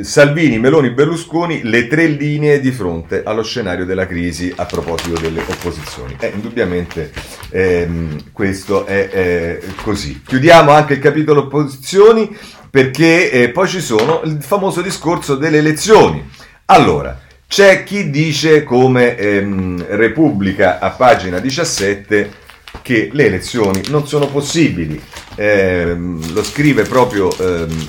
Salvini, Meloni, Berlusconi, le tre linee di fronte allo scenario della crisi a proposito delle opposizioni. Eh, indubbiamente ehm, questo è eh, così. Chiudiamo anche il capitolo opposizioni perché eh, poi ci sono il famoso discorso delle elezioni. Allora, c'è chi dice come ehm, Repubblica a pagina 17 che le elezioni non sono possibili. Eh, lo scrive proprio ehm,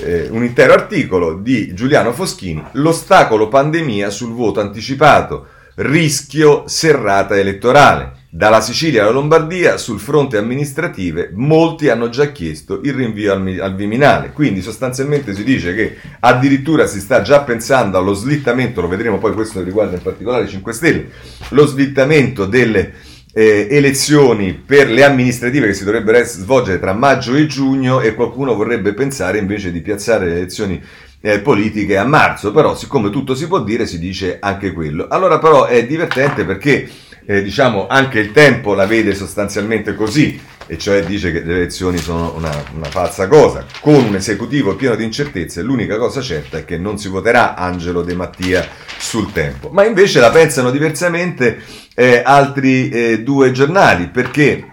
eh, un intero articolo di Giuliano Foschini, l'ostacolo pandemia sul voto anticipato, rischio serrata elettorale. Dalla Sicilia alla Lombardia, sul fronte amministrative, molti hanno già chiesto il rinvio al, al, Viminale. Quindi sostanzialmente si dice che addirittura si sta già pensando allo slittamento, lo vedremo poi, questo riguarda in particolare i 5 Stelle, lo slittamento delle eh, elezioni per le amministrative che si dovrebbero svolgere tra maggio e giugno e qualcuno vorrebbe pensare invece di piazzare le elezioni eh, politiche a marzo, però siccome tutto si può dire si dice anche quello. Allora però è divertente perché eh, diciamo, anche il tempo la vede sostanzialmente così, e cioè dice che le elezioni sono una, una falsa cosa, con un esecutivo pieno di incertezze, l'unica cosa certa è che non si voterà Angelo De Mattia sul tempo. Ma invece la pensano diversamente eh, altri eh, due giornali, perché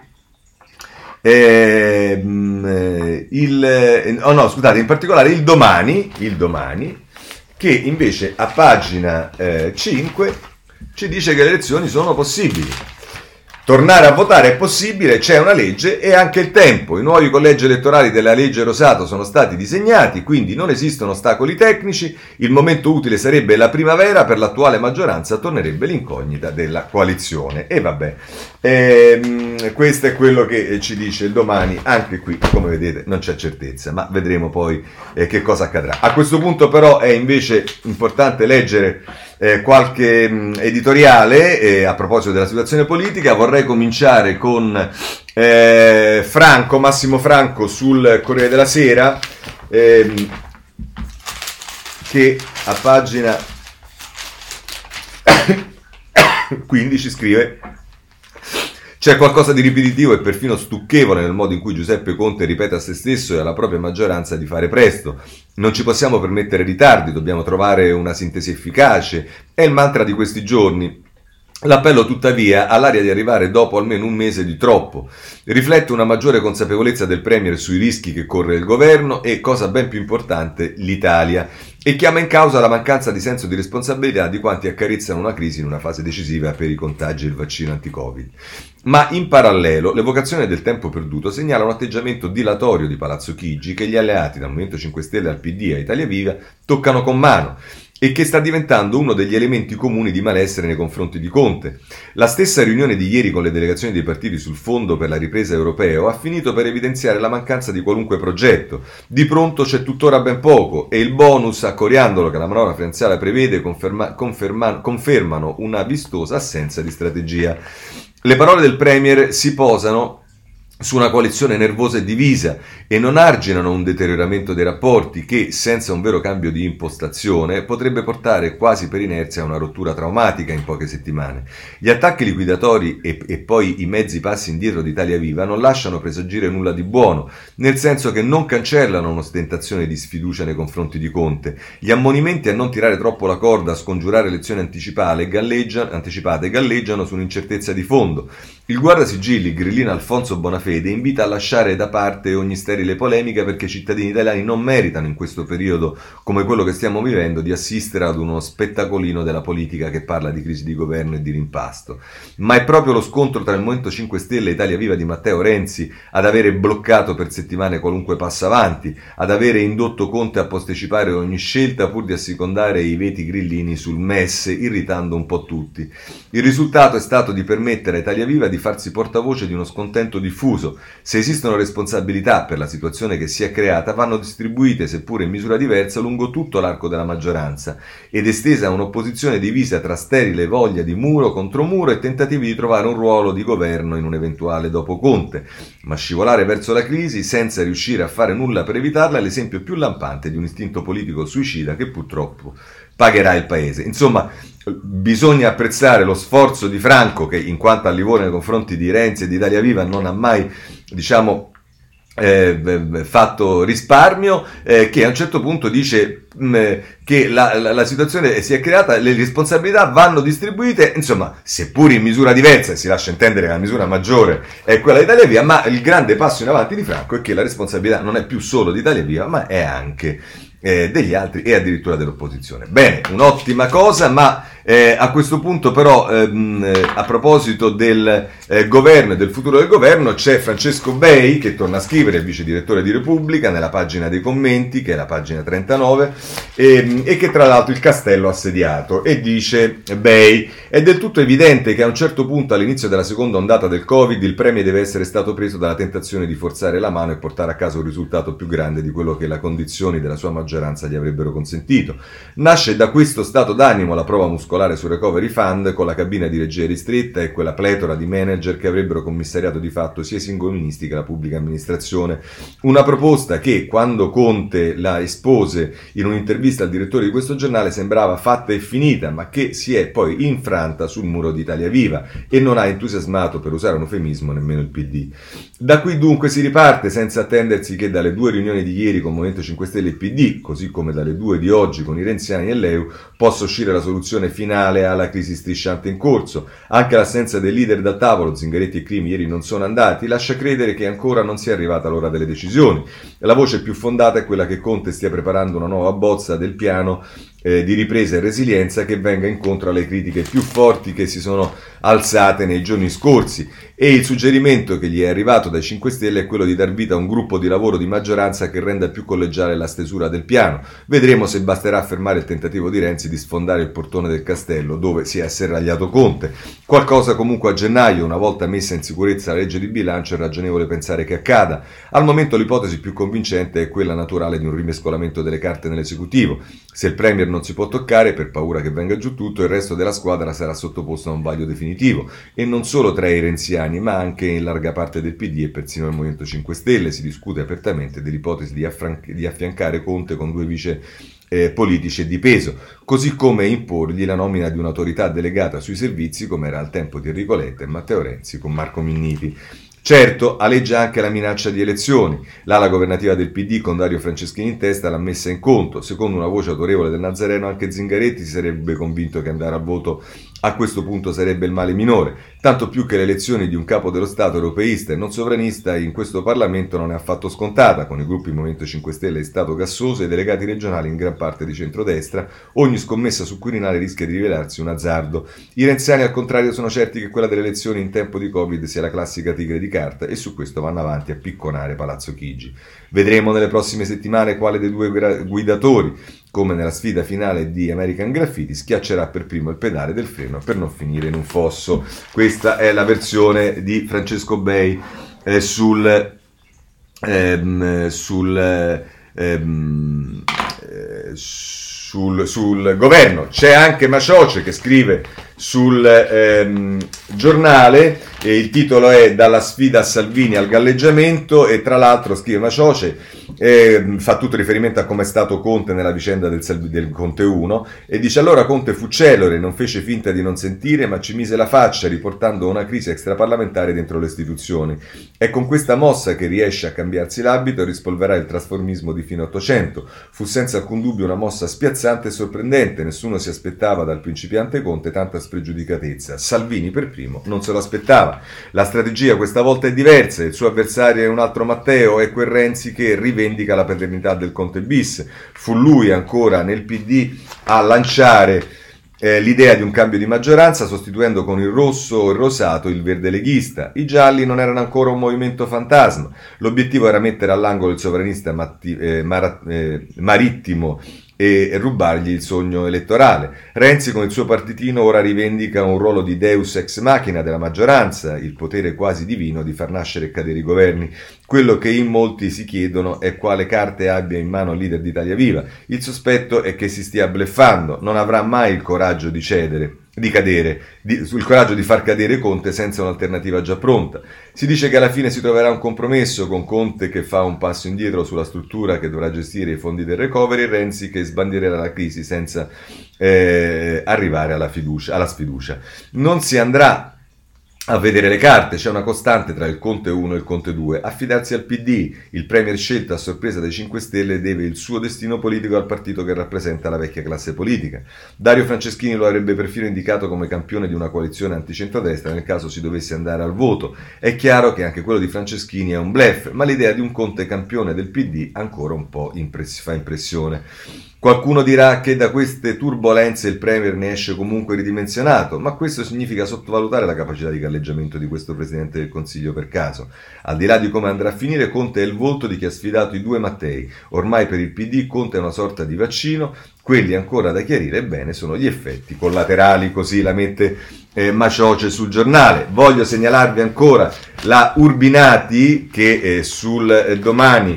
ehm, eh, il, oh no, scusate, in particolare il domani, il domani, che invece a pagina eh, 5 ci dice che le elezioni sono possibili. Tornare a votare è possibile, c'è una legge e anche il tempo. I nuovi collegi elettorali della legge Rosato sono stati disegnati, quindi non esistono ostacoli tecnici. Il momento utile sarebbe la primavera, per l'attuale maggioranza tornerebbe l'incognita della coalizione. E vabbè, ehm, questo è quello che ci dice il domani. Anche qui, come vedete, non c'è certezza, ma vedremo poi eh, che cosa accadrà. A questo punto però è invece importante leggere eh, qualche mh, mm, editoriale eh, a proposito della situazione politica. Vorrei cominciare con eh, Franco, Massimo Franco sul Corriere della Sera, ehm, che a pagina 15 scrive c'è qualcosa di ripetitivo e perfino stucchevole nel modo in cui Giuseppe Conte ripete a se stesso e alla propria maggioranza di fare presto. Non ci possiamo permettere ritardi, dobbiamo trovare una sintesi efficace. È il mantra di questi giorni. L'appello tuttavia ha l'aria di arrivare dopo almeno un mese di troppo. Riflette una maggiore consapevolezza del Premier sui rischi che corre il governo e, cosa ben più importante, l'Italia, e chiama in causa la mancanza di senso di responsabilità di quanti accarezzano una crisi in una fase decisiva per i contagi e il vaccino anti-Covid. Ma in parallelo l'evocazione del tempo perduto segnala un atteggiamento dilatorio di Palazzo Chigi che gli alleati dal Movimento 5 Stelle al PD a Italia Viva toccano con mano e che sta diventando uno degli elementi comuni di malessere nei confronti di Conte. La stessa riunione di ieri con le delegazioni dei partiti sul Fondo per la ripresa europeo ha finito per evidenziare la mancanza di qualunque progetto. Di pronto c'è tuttora ben poco e il bonus a coriandolo che la manovra finanziaria prevede conferma, conferma, confermano una vistosa assenza di strategia. Le parole del Premier si posano su una coalizione nervosa e divisa e non arginano un deterioramento dei rapporti che, senza un vero cambio di impostazione, potrebbe portare quasi per inerzia a una rottura traumatica in poche settimane. Gli attacchi liquidatori e, e poi i mezzi passi indietro di Italia Viva non lasciano presagire nulla di buono, nel senso che non cancellano un'ostentazione di sfiducia nei confronti di Conte. Gli ammonimenti a non tirare troppo la corda, a scongiurare elezioni galleggiano, anticipate galleggiano su un'incertezza di fondo. Il guardasigilli grillino Alfonso Bonafede invita a lasciare da parte ogni sterile polemica perché i cittadini italiani non meritano in questo periodo come quello che stiamo vivendo di assistere ad uno spettacolino della politica che parla di crisi di governo e di rimpasto. Ma è proprio lo scontro tra il Movimento 5 Stelle e Italia Viva di Matteo Renzi ad avere bloccato per settimane qualunque passo avanti, ad avere indotto Conte a postecipare ogni scelta pur di assecondare i veti grillini sul MES, irritando un po' tutti. Il risultato è stato di permettere a Italia Viva di farsi portavoce di uno scontento diffuso. Se esistono responsabilità per la situazione che si è creata, vanno distribuite, seppure in misura diversa, lungo tutto l'arco della maggioranza ed estesa un'opposizione divisa tra sterile voglia di muro contro muro e tentativi di trovare un ruolo di governo in un eventuale dopo Conte. Ma scivolare verso la crisi senza riuscire a fare nulla per evitarla è l'esempio più lampante di un istinto politico suicida che purtroppo pagherà il paese. Insomma, bisogna apprezzare lo sforzo di Franco che in quanto a Livorno nei confronti di Renzi e di Italia Viva non ha mai, diciamo, eh, fatto risparmio eh, che a un certo punto dice mh, mm, che la, la, la, situazione si è creata, le responsabilità vanno distribuite, insomma, seppur in misura diversa, si lascia intendere che la misura maggiore è quella di Italia Via, ma il grande passo in avanti di Franco è che la responsabilità non è più solo di Italia Via, ma è anche eh, degli altri e addirittura dell'opposizione. Bene, un'ottima cosa, ma eh, a questo punto però ehm, eh, a proposito del eh, governo e del futuro del governo c'è Francesco Bei che torna a scrivere, vice direttore di Repubblica, nella pagina dei commenti, che è la pagina 39, ehm, e che tra l'altro il castello ha assediato e dice Bei, è del tutto evidente che a un certo punto all'inizio della seconda ondata del Covid il premio deve essere stato preso dalla tentazione di forzare la mano e portare a casa un risultato più grande di quello che le condizioni della sua maggioranza gli avrebbero consentito. Nasce da questo stato d'animo la prova muscolare particolare sul Recovery Fund con la cabina di regia ristretta e quella pletora di manager che avrebbero commissariato di fatto sia i singoli ministri che la pubblica amministrazione. Una proposta che quando Conte la espose in un'intervista al direttore di questo giornale sembrava fatta e finita, ma che si è poi infranta sul muro di Italia Viva e non ha entusiasmato, per usare un eufemismo, nemmeno il PD. Da qui dunque si riparte senza attendersi che dalle due riunioni di ieri con Movimento 5 Stelle e PD, così come dalle due di oggi con i Renziani e l'EU, possa uscire la soluzione finale finale alla crisi strisciante in corso. Anche l'assenza del leader da tavolo, Zingaretti e Crimi ieri non sono andati, lascia credere che ancora non sia arrivata l'ora delle decisioni. La voce più fondata è quella che Conte stia preparando una nuova bozza del piano eh, di ripresa e resilienza che venga incontro alle critiche più forti che si sono alzate nei giorni scorsi e il suggerimento che gli è arrivato dai 5 Stelle è quello di dar vita a un gruppo di lavoro di maggioranza che renda più collegiale la stesura del piano. Vedremo se basterà fermare il tentativo di Renzi di sfondare il portone del castello dove si è asserragliato Conte. Qualcosa comunque a gennaio, una volta messa in sicurezza la legge di bilancio, è ragionevole pensare che accada. Al momento l'ipotesi più convincente è quella naturale di un rimescolamento delle carte nell'esecutivo. Se il Premier non si può toccare per paura che venga giù tutto, il resto della squadra sarà sottoposto a un vaglio definitivo. E non solo tra i renziani, ma anche in larga parte del PD e persino nel Movimento 5 Stelle si discute apertamente dell'ipotesi di, affran- di affiancare Conte con due vice eh, politici e di peso, così come imporgli la nomina di un'autorità delegata sui servizi, come era al tempo di Enrico Letta e Matteo Renzi con Marco Minniti. Certo, aleggia anche la minaccia di elezioni. L'ala governativa del PD con Dario Franceschini in testa l'ha messa in conto. Secondo una voce autorevole del Nazareno, anche Zingaretti si sarebbe convinto che andare a voto a questo punto sarebbe il male minore, tanto più che le elezioni di un capo dello Stato europeista e non sovranista in questo Parlamento non è affatto scontata, con i gruppi Movimento 5 Stelle e Stato gassoso e delegati regionali in gran parte di centrodestra, ogni scommessa su Quirinale rischia di rivelarsi un azzardo. I renziani al contrario sono certi che quella delle elezioni in tempo di Covid sia la classica tigre di carta e su questo vanno avanti a picconare Palazzo Chigi. Vedremo nelle prossime settimane quale dei due guidatori come nella sfida finale di American Graffiti, schiaccerà per primo il pedale del freno per non finire in un fosso. Questa è la versione di Francesco Bay eh, sul, ehm, sul, ehm, eh, sul, sul, governo. C'è anche Macioce che scrive sul ehm, giornale il titolo è Dalla sfida a Salvini al galleggiamento e tra l'altro scrive Macioce eh, fa tutto riferimento a come è stato Conte nella vicenda del, del, Conte 1 e dice allora Conte fu celere, non fece finta di non sentire ma ci mise la faccia riportando una crisi extraparlamentare dentro le istituzioni. È con questa mossa che riesce a cambiarsi l'abito e rispolverà il trasformismo di fine Ottocento. Fu senza alcun dubbio una mossa spiazzante e sorprendente, nessuno si aspettava dal principiante Conte tanta spregiudicatezza. Salvini per primo non se lo aspettava. La strategia questa volta è diversa, il suo avversario è un altro Matteo, è quel Renzi che rivendica la paternità del Conte bis. Fu lui ancora nel PD a lanciare eh, l'idea di un cambio di maggioranza sostituendo con il rosso o il rosato il verde leghista. I gialli non erano ancora un movimento fantasma. L'obiettivo era mettere all'angolo il sovranista matti, eh, mar, eh, marittimo e rubargli il sogno elettorale. Renzi con il suo partitino ora rivendica un ruolo di deus ex machina della maggioranza, il potere quasi divino di far nascere e cadere i governi. Quello che in molti si chiedono è quale carte abbia in mano il leader d'Italia Viva. Il sospetto è che si stia bleffando, non avrà mai il coraggio di cedere. Di cadere, di, sul coraggio di far cadere Conte senza un'alternativa già pronta. Si dice che alla fine si troverà un compromesso con Conte che fa un passo indietro sulla struttura che dovrà gestire i fondi del recovery e Renzi che sbandierà la crisi senza eh, arrivare alla, fiducia, alla sfiducia. Non si andrà a vedere le carte, c'è una costante tra il Conte 1 e il Conte 2, affidarsi al PD, il Premier scelto a sorpresa dei 5 Stelle deve il suo destino politico al partito che rappresenta la vecchia classe politica. Dario Franceschini lo avrebbe perfino indicato come campione di una coalizione anticentrodestra nel caso si dovesse andare al voto. È chiaro che anche quello di Franceschini è un blef, ma l'idea di un Conte campione del PD ancora un po' impress- fa impressione. Qualcuno dirà che da queste turbulenze il Premier ne esce comunque ridimensionato, ma questo significa sottovalutare la capacità di galleggiamento di questo Presidente del Consiglio per caso. Al di là di come andrà a finire, Conte è il volto di chi ha sfidato i due Mattei. Ormai per il PD Conte è una sorta di vaccino, quelli ancora da chiarire bene sono gli effetti collaterali, così la mette eh, Macioce sul giornale. Voglio segnalarvi ancora la Urbinati che eh, sul eh, domani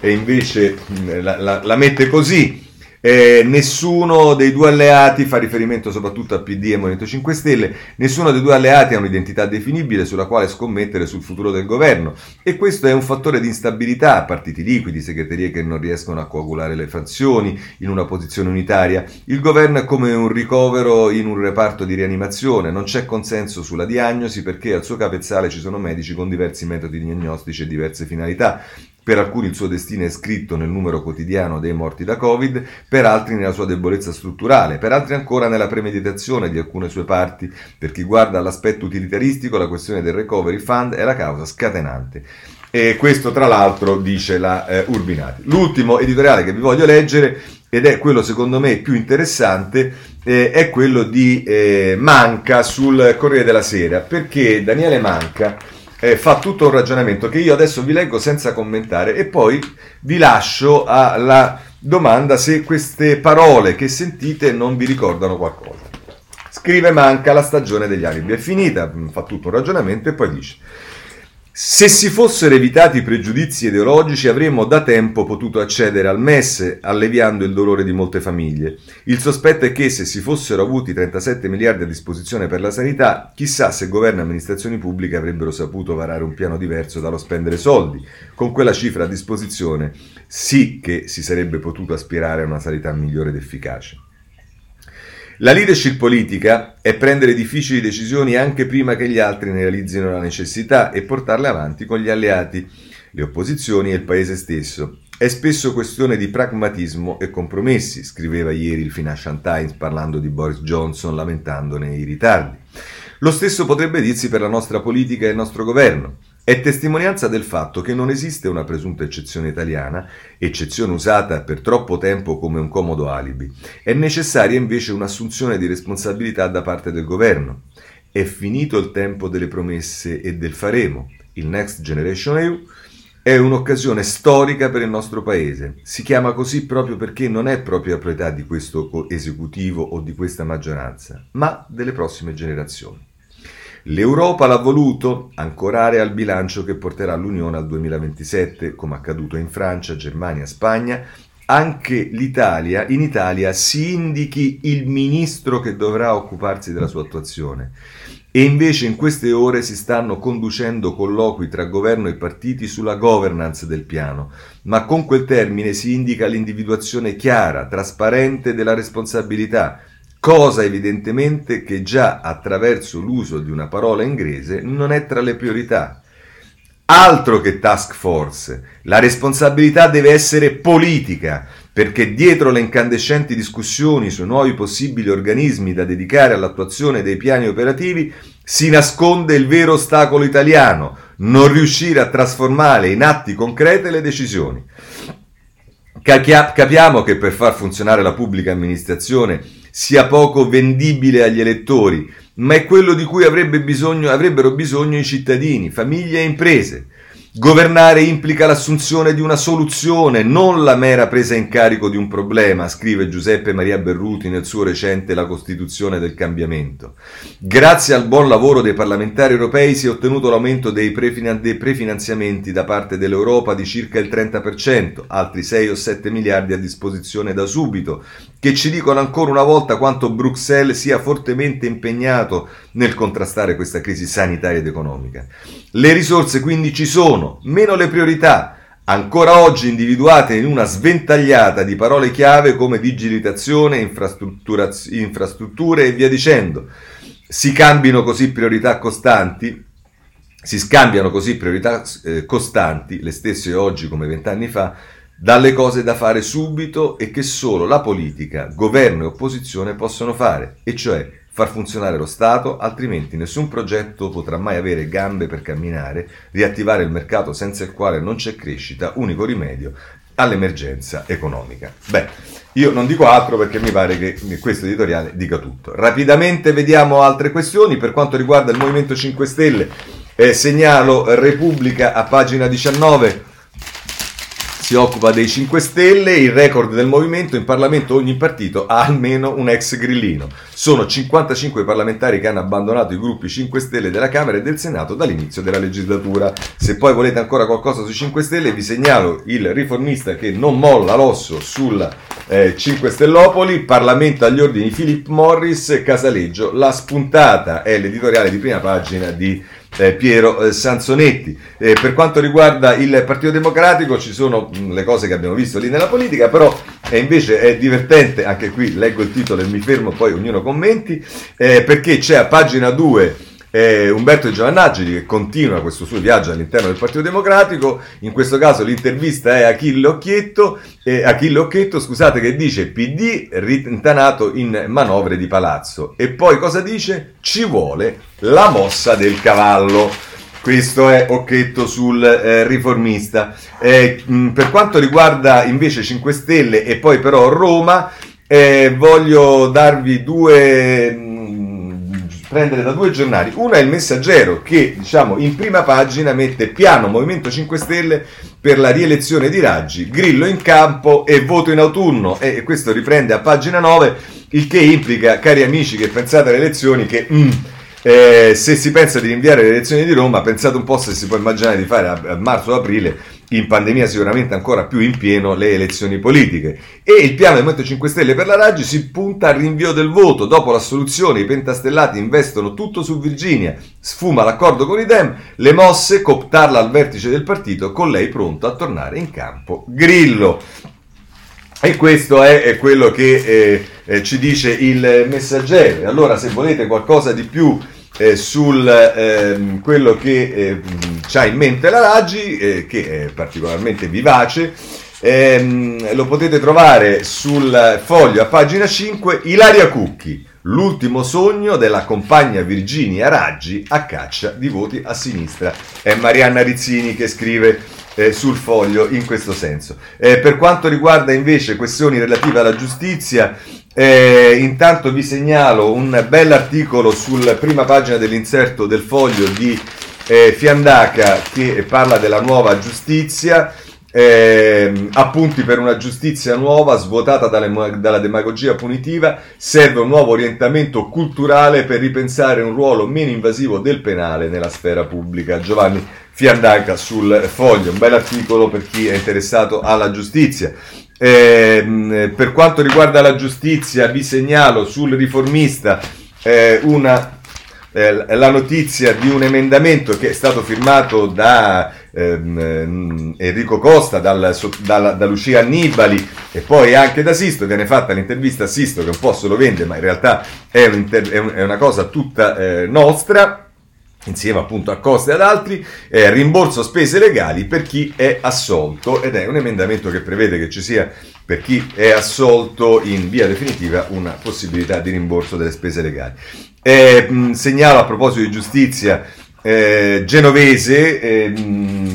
e invece mm, la, la, la mette così. Eh, nessuno dei due alleati fa riferimento soprattutto a PD e Movimento 5 Stelle, nessuno dei due alleati ha un'identità definibile sulla quale scommettere sul futuro del governo e questo è un fattore di instabilità, partiti liquidi, segreterie che non riescono a coagulare le frazioni in una posizione unitaria. Il governo è come un ricovero in un reparto di rianimazione, non c'è consenso sulla diagnosi perché al suo capezzale ci sono medici con diversi metodi diagnostici e diverse finalità. Per alcuni il suo destino è scritto nel numero quotidiano dei morti da Covid, per altri nella sua debolezza strutturale, per altri ancora nella premeditazione di alcune sue parti. Per chi guarda l'aspetto utilitaristico, la questione del recovery fund è la causa scatenante. E questo tra l'altro dice la eh, Urbinati. L'ultimo editoriale che vi voglio leggere, ed è quello secondo me più interessante, eh, è quello di eh, Manca sul Corriere della Sera, perché Daniele Manca eh, fa tutto un ragionamento che io adesso vi leggo senza commentare e poi vi lascio alla domanda se queste parole che sentite non vi ricordano qualcosa. Scrive manca la stagione degli alibi, è finita, fa tutto un ragionamento e poi dice se si fossero evitati i pregiudizi ideologici avremmo da tempo potuto accedere al MES, alleviando il dolore di molte famiglie. Il sospetto è che se si fossero avuti 37 miliardi a disposizione per la sanità, chissà se governo e amministrazioni pubbliche avrebbero saputo varare un piano diverso dallo spendere soldi. Con quella cifra a disposizione sì che si sarebbe potuto aspirare a una sanità migliore ed efficace. La leadership politica è prendere difficili decisioni anche prima che gli altri ne realizzino la necessità e portarle avanti con gli alleati, le opposizioni e il paese stesso. È spesso questione di pragmatismo e compromessi, scriveva ieri il Financial Times parlando di Boris Johnson lamentandone i ritardi. Lo stesso potrebbe dirsi per la nostra politica e il nostro governo. È testimonianza del fatto che non esiste una presunta eccezione italiana, eccezione usata per troppo tempo come un comodo alibi. È necessaria invece un'assunzione di responsabilità da parte del governo. È finito il tempo delle promesse e del faremo. Il Next Generation EU è un'occasione storica per il nostro paese. Si chiama così proprio perché non è proprio proprietà di questo esecutivo o di questa maggioranza, ma delle prossime generazioni. L'Europa l'ha voluto ancorare al bilancio che porterà l'Unione al 2027, come accaduto in Francia, Germania, Spagna. Anche l'Italia, in Italia si indichi il ministro che dovrà occuparsi della sua attuazione. E invece in queste ore si stanno conducendo colloqui tra governo e partiti sulla governance del piano, ma con quel termine si indica l'individuazione chiara, trasparente della responsabilità, cosa evidentemente che già attraverso l'uso di una parola inglese non è tra le priorità. Altro che task force, la responsabilità deve essere politica, perché dietro le incandescenti discussioni sui nuovi possibili organismi da dedicare all'attuazione dei piani operativi si nasconde il vero ostacolo italiano, non riuscire a trasformare in atti concrete le decisioni. Capiamo che per far funzionare la pubblica amministrazione sia poco vendibile agli elettori, ma è quello di cui avrebbe bisogno, avrebbero bisogno i cittadini, famiglie e imprese. Governare implica l'assunzione di una soluzione, non la mera presa in carico di un problema, scrive Giuseppe Maria Berruti nel suo recente La Costituzione del cambiamento. Grazie al buon lavoro dei parlamentari europei si è ottenuto l'aumento dei, prefinan- dei prefinanziamenti da parte dell'Europa di circa il 30%, altri 6 o 7 miliardi a disposizione da subito, che ci dicono ancora una volta quanto Bruxelles sia fortemente impegnato nel contrastare questa crisi sanitaria ed economica. Le risorse quindi ci sono meno le priorità, ancora oggi individuate in una sventagliata di parole chiave come digitalizzazione, infrastrutture e via dicendo. Si cambino così priorità costanti, si scambiano così priorità eh, costanti, le stesse oggi come vent'anni fa, dalle cose da fare subito e che solo la politica, governo e opposizione possono fare, e cioè far funzionare lo Stato, altrimenti nessun progetto potrà mai avere gambe per camminare, riattivare il mercato senza il quale non c'è crescita, unico rimedio all'emergenza economica. Beh, io non dico altro perché mi pare che questo editoriale dica tutto. Rapidamente vediamo altre questioni per quanto riguarda il Movimento 5 Stelle. Eh, segnalo Repubblica a pagina 19 si occupa dei 5 Stelle, il record del movimento, in Parlamento ogni partito ha almeno un ex grillino. Sono 55 parlamentari che hanno abbandonato i gruppi 5 Stelle della Camera e del Senato dall'inizio della legislatura. Se poi volete ancora qualcosa sui 5 Stelle vi segnalo il riformista che non molla l'osso sulla eh, 5 Stellopoli, Parlamento agli ordini Philip Morris, Casaleggio, la spuntata è l'editoriale di prima pagina di eh, Piero eh, Sansonetti. Eh, per quanto riguarda il Partito Democratico ci sono mh, mm, le cose che abbiamo visto lì nella politica, però eh, invece è divertente, anche qui leggo il titolo e mi fermo, poi ognuno commenti, eh, perché c'è a pagina 2 eh, Umberto Giovannaggi che continua questo suo viaggio all'interno del Partito Democratico, in questo caso l'intervista è Achille Occhietto, eh, Achille Occhetto scusate, che dice PD rintanato in manovre di palazzo e poi cosa dice? Ci vuole la mossa del cavallo. Questo è Occhetto sul eh, riformista. Eh, mh, per quanto riguarda invece 5 Stelle e poi però Roma, eh, voglio darvi due prendere da due giornali. Uno è il Messaggero che, diciamo, in prima pagina mette piano Movimento 5 Stelle per la rielezione di Raggi, Grillo in campo e voto in autunno. E questo riprende a pagina 9, il che implica, cari amici che pensate alle elezioni, che... Mm, eh, se si pensa di rinviare le elezioni di Roma, pensate un po' se si può immaginare di fare a, marzo o aprile in pandemia sicuramente ancora più in pieno le elezioni politiche. E il piano del Movimento 5 Stelle per la Raggi si punta al rinvio del voto. Dopo l'assoluzione i pentastellati investono tutto su Virginia, sfuma l'accordo con i Dem, le mosse, cooptarla al vertice del partito, con lei pronto a tornare in campo. Grillo. E questo è, è quello che eh, eh, ci dice il messaggero. Allora se volete qualcosa di più eh, sul eh, quello che eh, ha in mente la Raggi, eh, che è particolarmente vivace. Ehm, lo potete trovare sul foglio a pagina 5 Ilaria Cucchi, l'ultimo sogno della compagna Virginia Raggi a caccia di voti a sinistra. È Marianna Rizzini che scrive eh, sul foglio in questo senso. Eh, per quanto riguarda invece questioni relative alla giustizia, eh, intanto vi segnalo un bell'articolo sulla prima pagina dell'inserto del foglio di eh, Fiandaca che parla della nuova giustizia. Eh, appunti per una giustizia nuova, svuotata dalle, dalla demagogia punitiva, serve un nuovo orientamento culturale per ripensare un ruolo meno invasivo del penale nella sfera pubblica. Giovanni Fiandaca sul foglio, un bel articolo per chi è interessato alla giustizia. Eh, per quanto riguarda la giustizia, vi segnalo sul riformista eh, una, eh, la notizia di un emendamento che è stato firmato da ehm, Enrico Costa, dal, dalla, da Lucia Annibali e poi anche da Sisto. Viene fatta l'intervista a Sisto che un po' se lo vende, ma in realtà è, un è una cosa tutta eh, nostra insieme appunto a Costa e ad altri, eh, rimborso spese legali per chi è assolto ed è un emendamento che prevede che ci sia per chi è assolto in via definitiva una possibilità di rimborso delle spese legali. Eh, mh, segnalo a proposito di giustizia eh, Genovese, eh,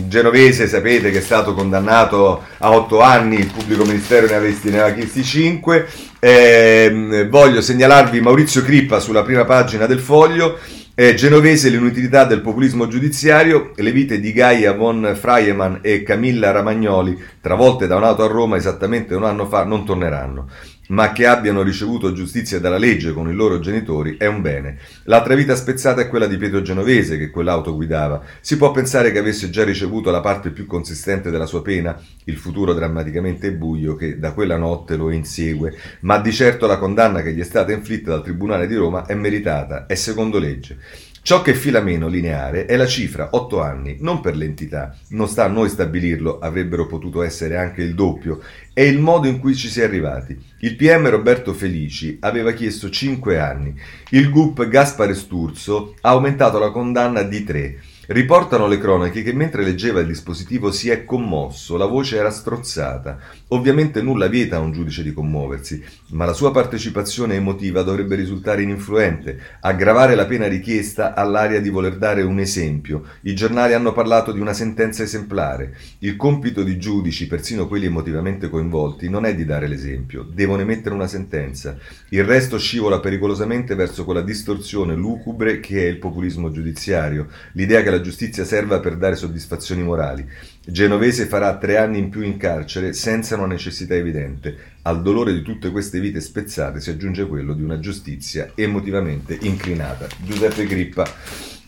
Genovese sapete che è stato condannato a otto anni, il pubblico ministero ne aveva chiesti 5, eh, voglio segnalarvi Maurizio Crippa sulla prima pagina del foglio, Eh, genovese l'inutilità del populismo giudiziario, le vite di Gaia von Freieman e Camilla Ramagnoli, travolte da un'auto a Roma esattamente un anno fa, non torneranno ma che abbiano ricevuto giustizia dalla legge con i loro genitori è un bene. L'altra vita spezzata è quella di Pietro Genovese, che quell'auto guidava. Si può pensare che avesse già ricevuto la parte più consistente della sua pena, il futuro drammaticamente buio che da quella notte lo insegue, ma di certo la condanna che gli è stata inflitta dal Tribunale di Roma è meritata, è secondo legge. Ciò che fila meno lineare è la cifra 8 anni, non per l'entità, non sta a noi stabilirlo, avrebbero potuto essere anche il doppio, è il modo in cui ci si è arrivati. Il PM Roberto Felici aveva chiesto 5 anni, il GUP Gaspare Sturzo ha aumentato la condanna di 3. Riportano le cronache che mentre leggeva il dispositivo si è commosso, la voce era strozzata. Ovviamente nulla vieta a un giudice di commuoversi, ma la sua partecipazione emotiva dovrebbe risultare ininfluente, aggravare la pena richiesta all'aria di voler dare un esempio. I giornali hanno parlato di una sentenza esemplare. Il compito di giudici, persino quelli emotivamente coinvolti, non è di dare l'esempio, devono emettere una sentenza. Il resto scivola pericolosamente verso quella distorsione lucubre che è il populismo giudiziario, l'idea che la giustizia serva per dare soddisfazioni morali. Genovese farà tre anni in più in carcere senza una necessità evidente. Al dolore di tutte queste vite spezzate si aggiunge quello di una giustizia emotivamente inclinata. Giuseppe Grippa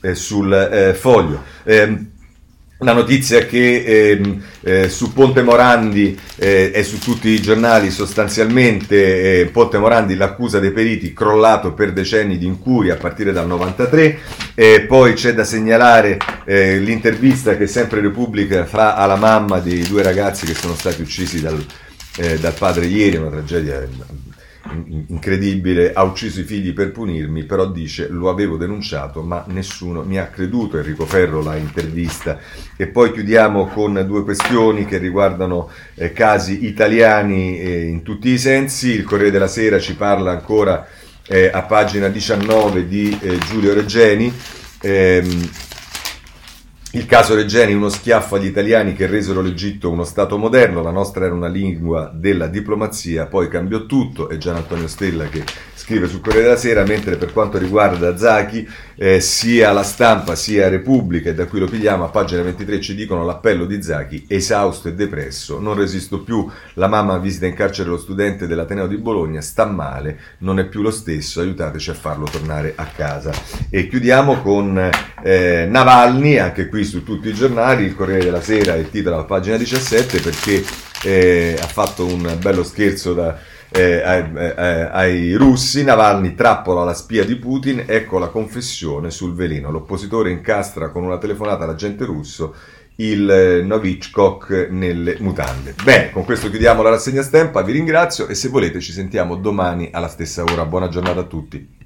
eh, sul eh, foglio. Eh, la notizia che eh, eh, su Ponte Morandi eh, è su tutti i giornali sostanzialmente eh, Ponte Morandi l'accusa dei periti crollato per decenni di incuria a partire dal 93 poi c'è da segnalare eh, l'intervista che sempre Repubblica fa alla mamma dei due ragazzi che sono stati uccisi dal, eh, dal padre ieri una tragedia incredibile, ha ucciso i figli per punirmi, però dice lo avevo denunciato ma nessuno mi ha creduto, Enrico Ferro la intervista. E poi chiudiamo con due questioni che riguardano eh, casi italiani eh, in tutti i sensi, il Corriere della Sera ci parla ancora eh, a pagina 19 di eh, Giulio Reggeni. Ehm, il caso Regeni, uno schiaffo agli italiani che resero l'Egitto uno Stato moderno, la nostra era una lingua della diplomazia, poi cambiò tutto, è Gian Antonio Stella che scrive sul Corriere della Sera, mentre per quanto riguarda Zachi, eh, sia la stampa sia Repubblica, e da qui lo pigliamo, a pagina 23 ci dicono l'appello di Zachi, esausto e depresso, non resisto più, la mamma visita in carcere lo studente dell'Ateneo di Bologna, sta male, non è più lo stesso, aiutateci a farlo tornare a casa. E chiudiamo con eh, Navalny, anche qui su tutti i giornali, il Corriere della Sera, il titolo a pagina 17, perché eh, ha fatto un bello scherzo da eh, ai, eh, ai, russi, Navalny trappola la spia di Putin, ecco la confessione sul veleno. L'oppositore incastra con una telefonata all'agente russo il eh, Novichok nelle mutande. Bene, con questo chiudiamo la rassegna stampa, vi ringrazio e se volete ci sentiamo domani alla stessa ora. Buona giornata a tutti.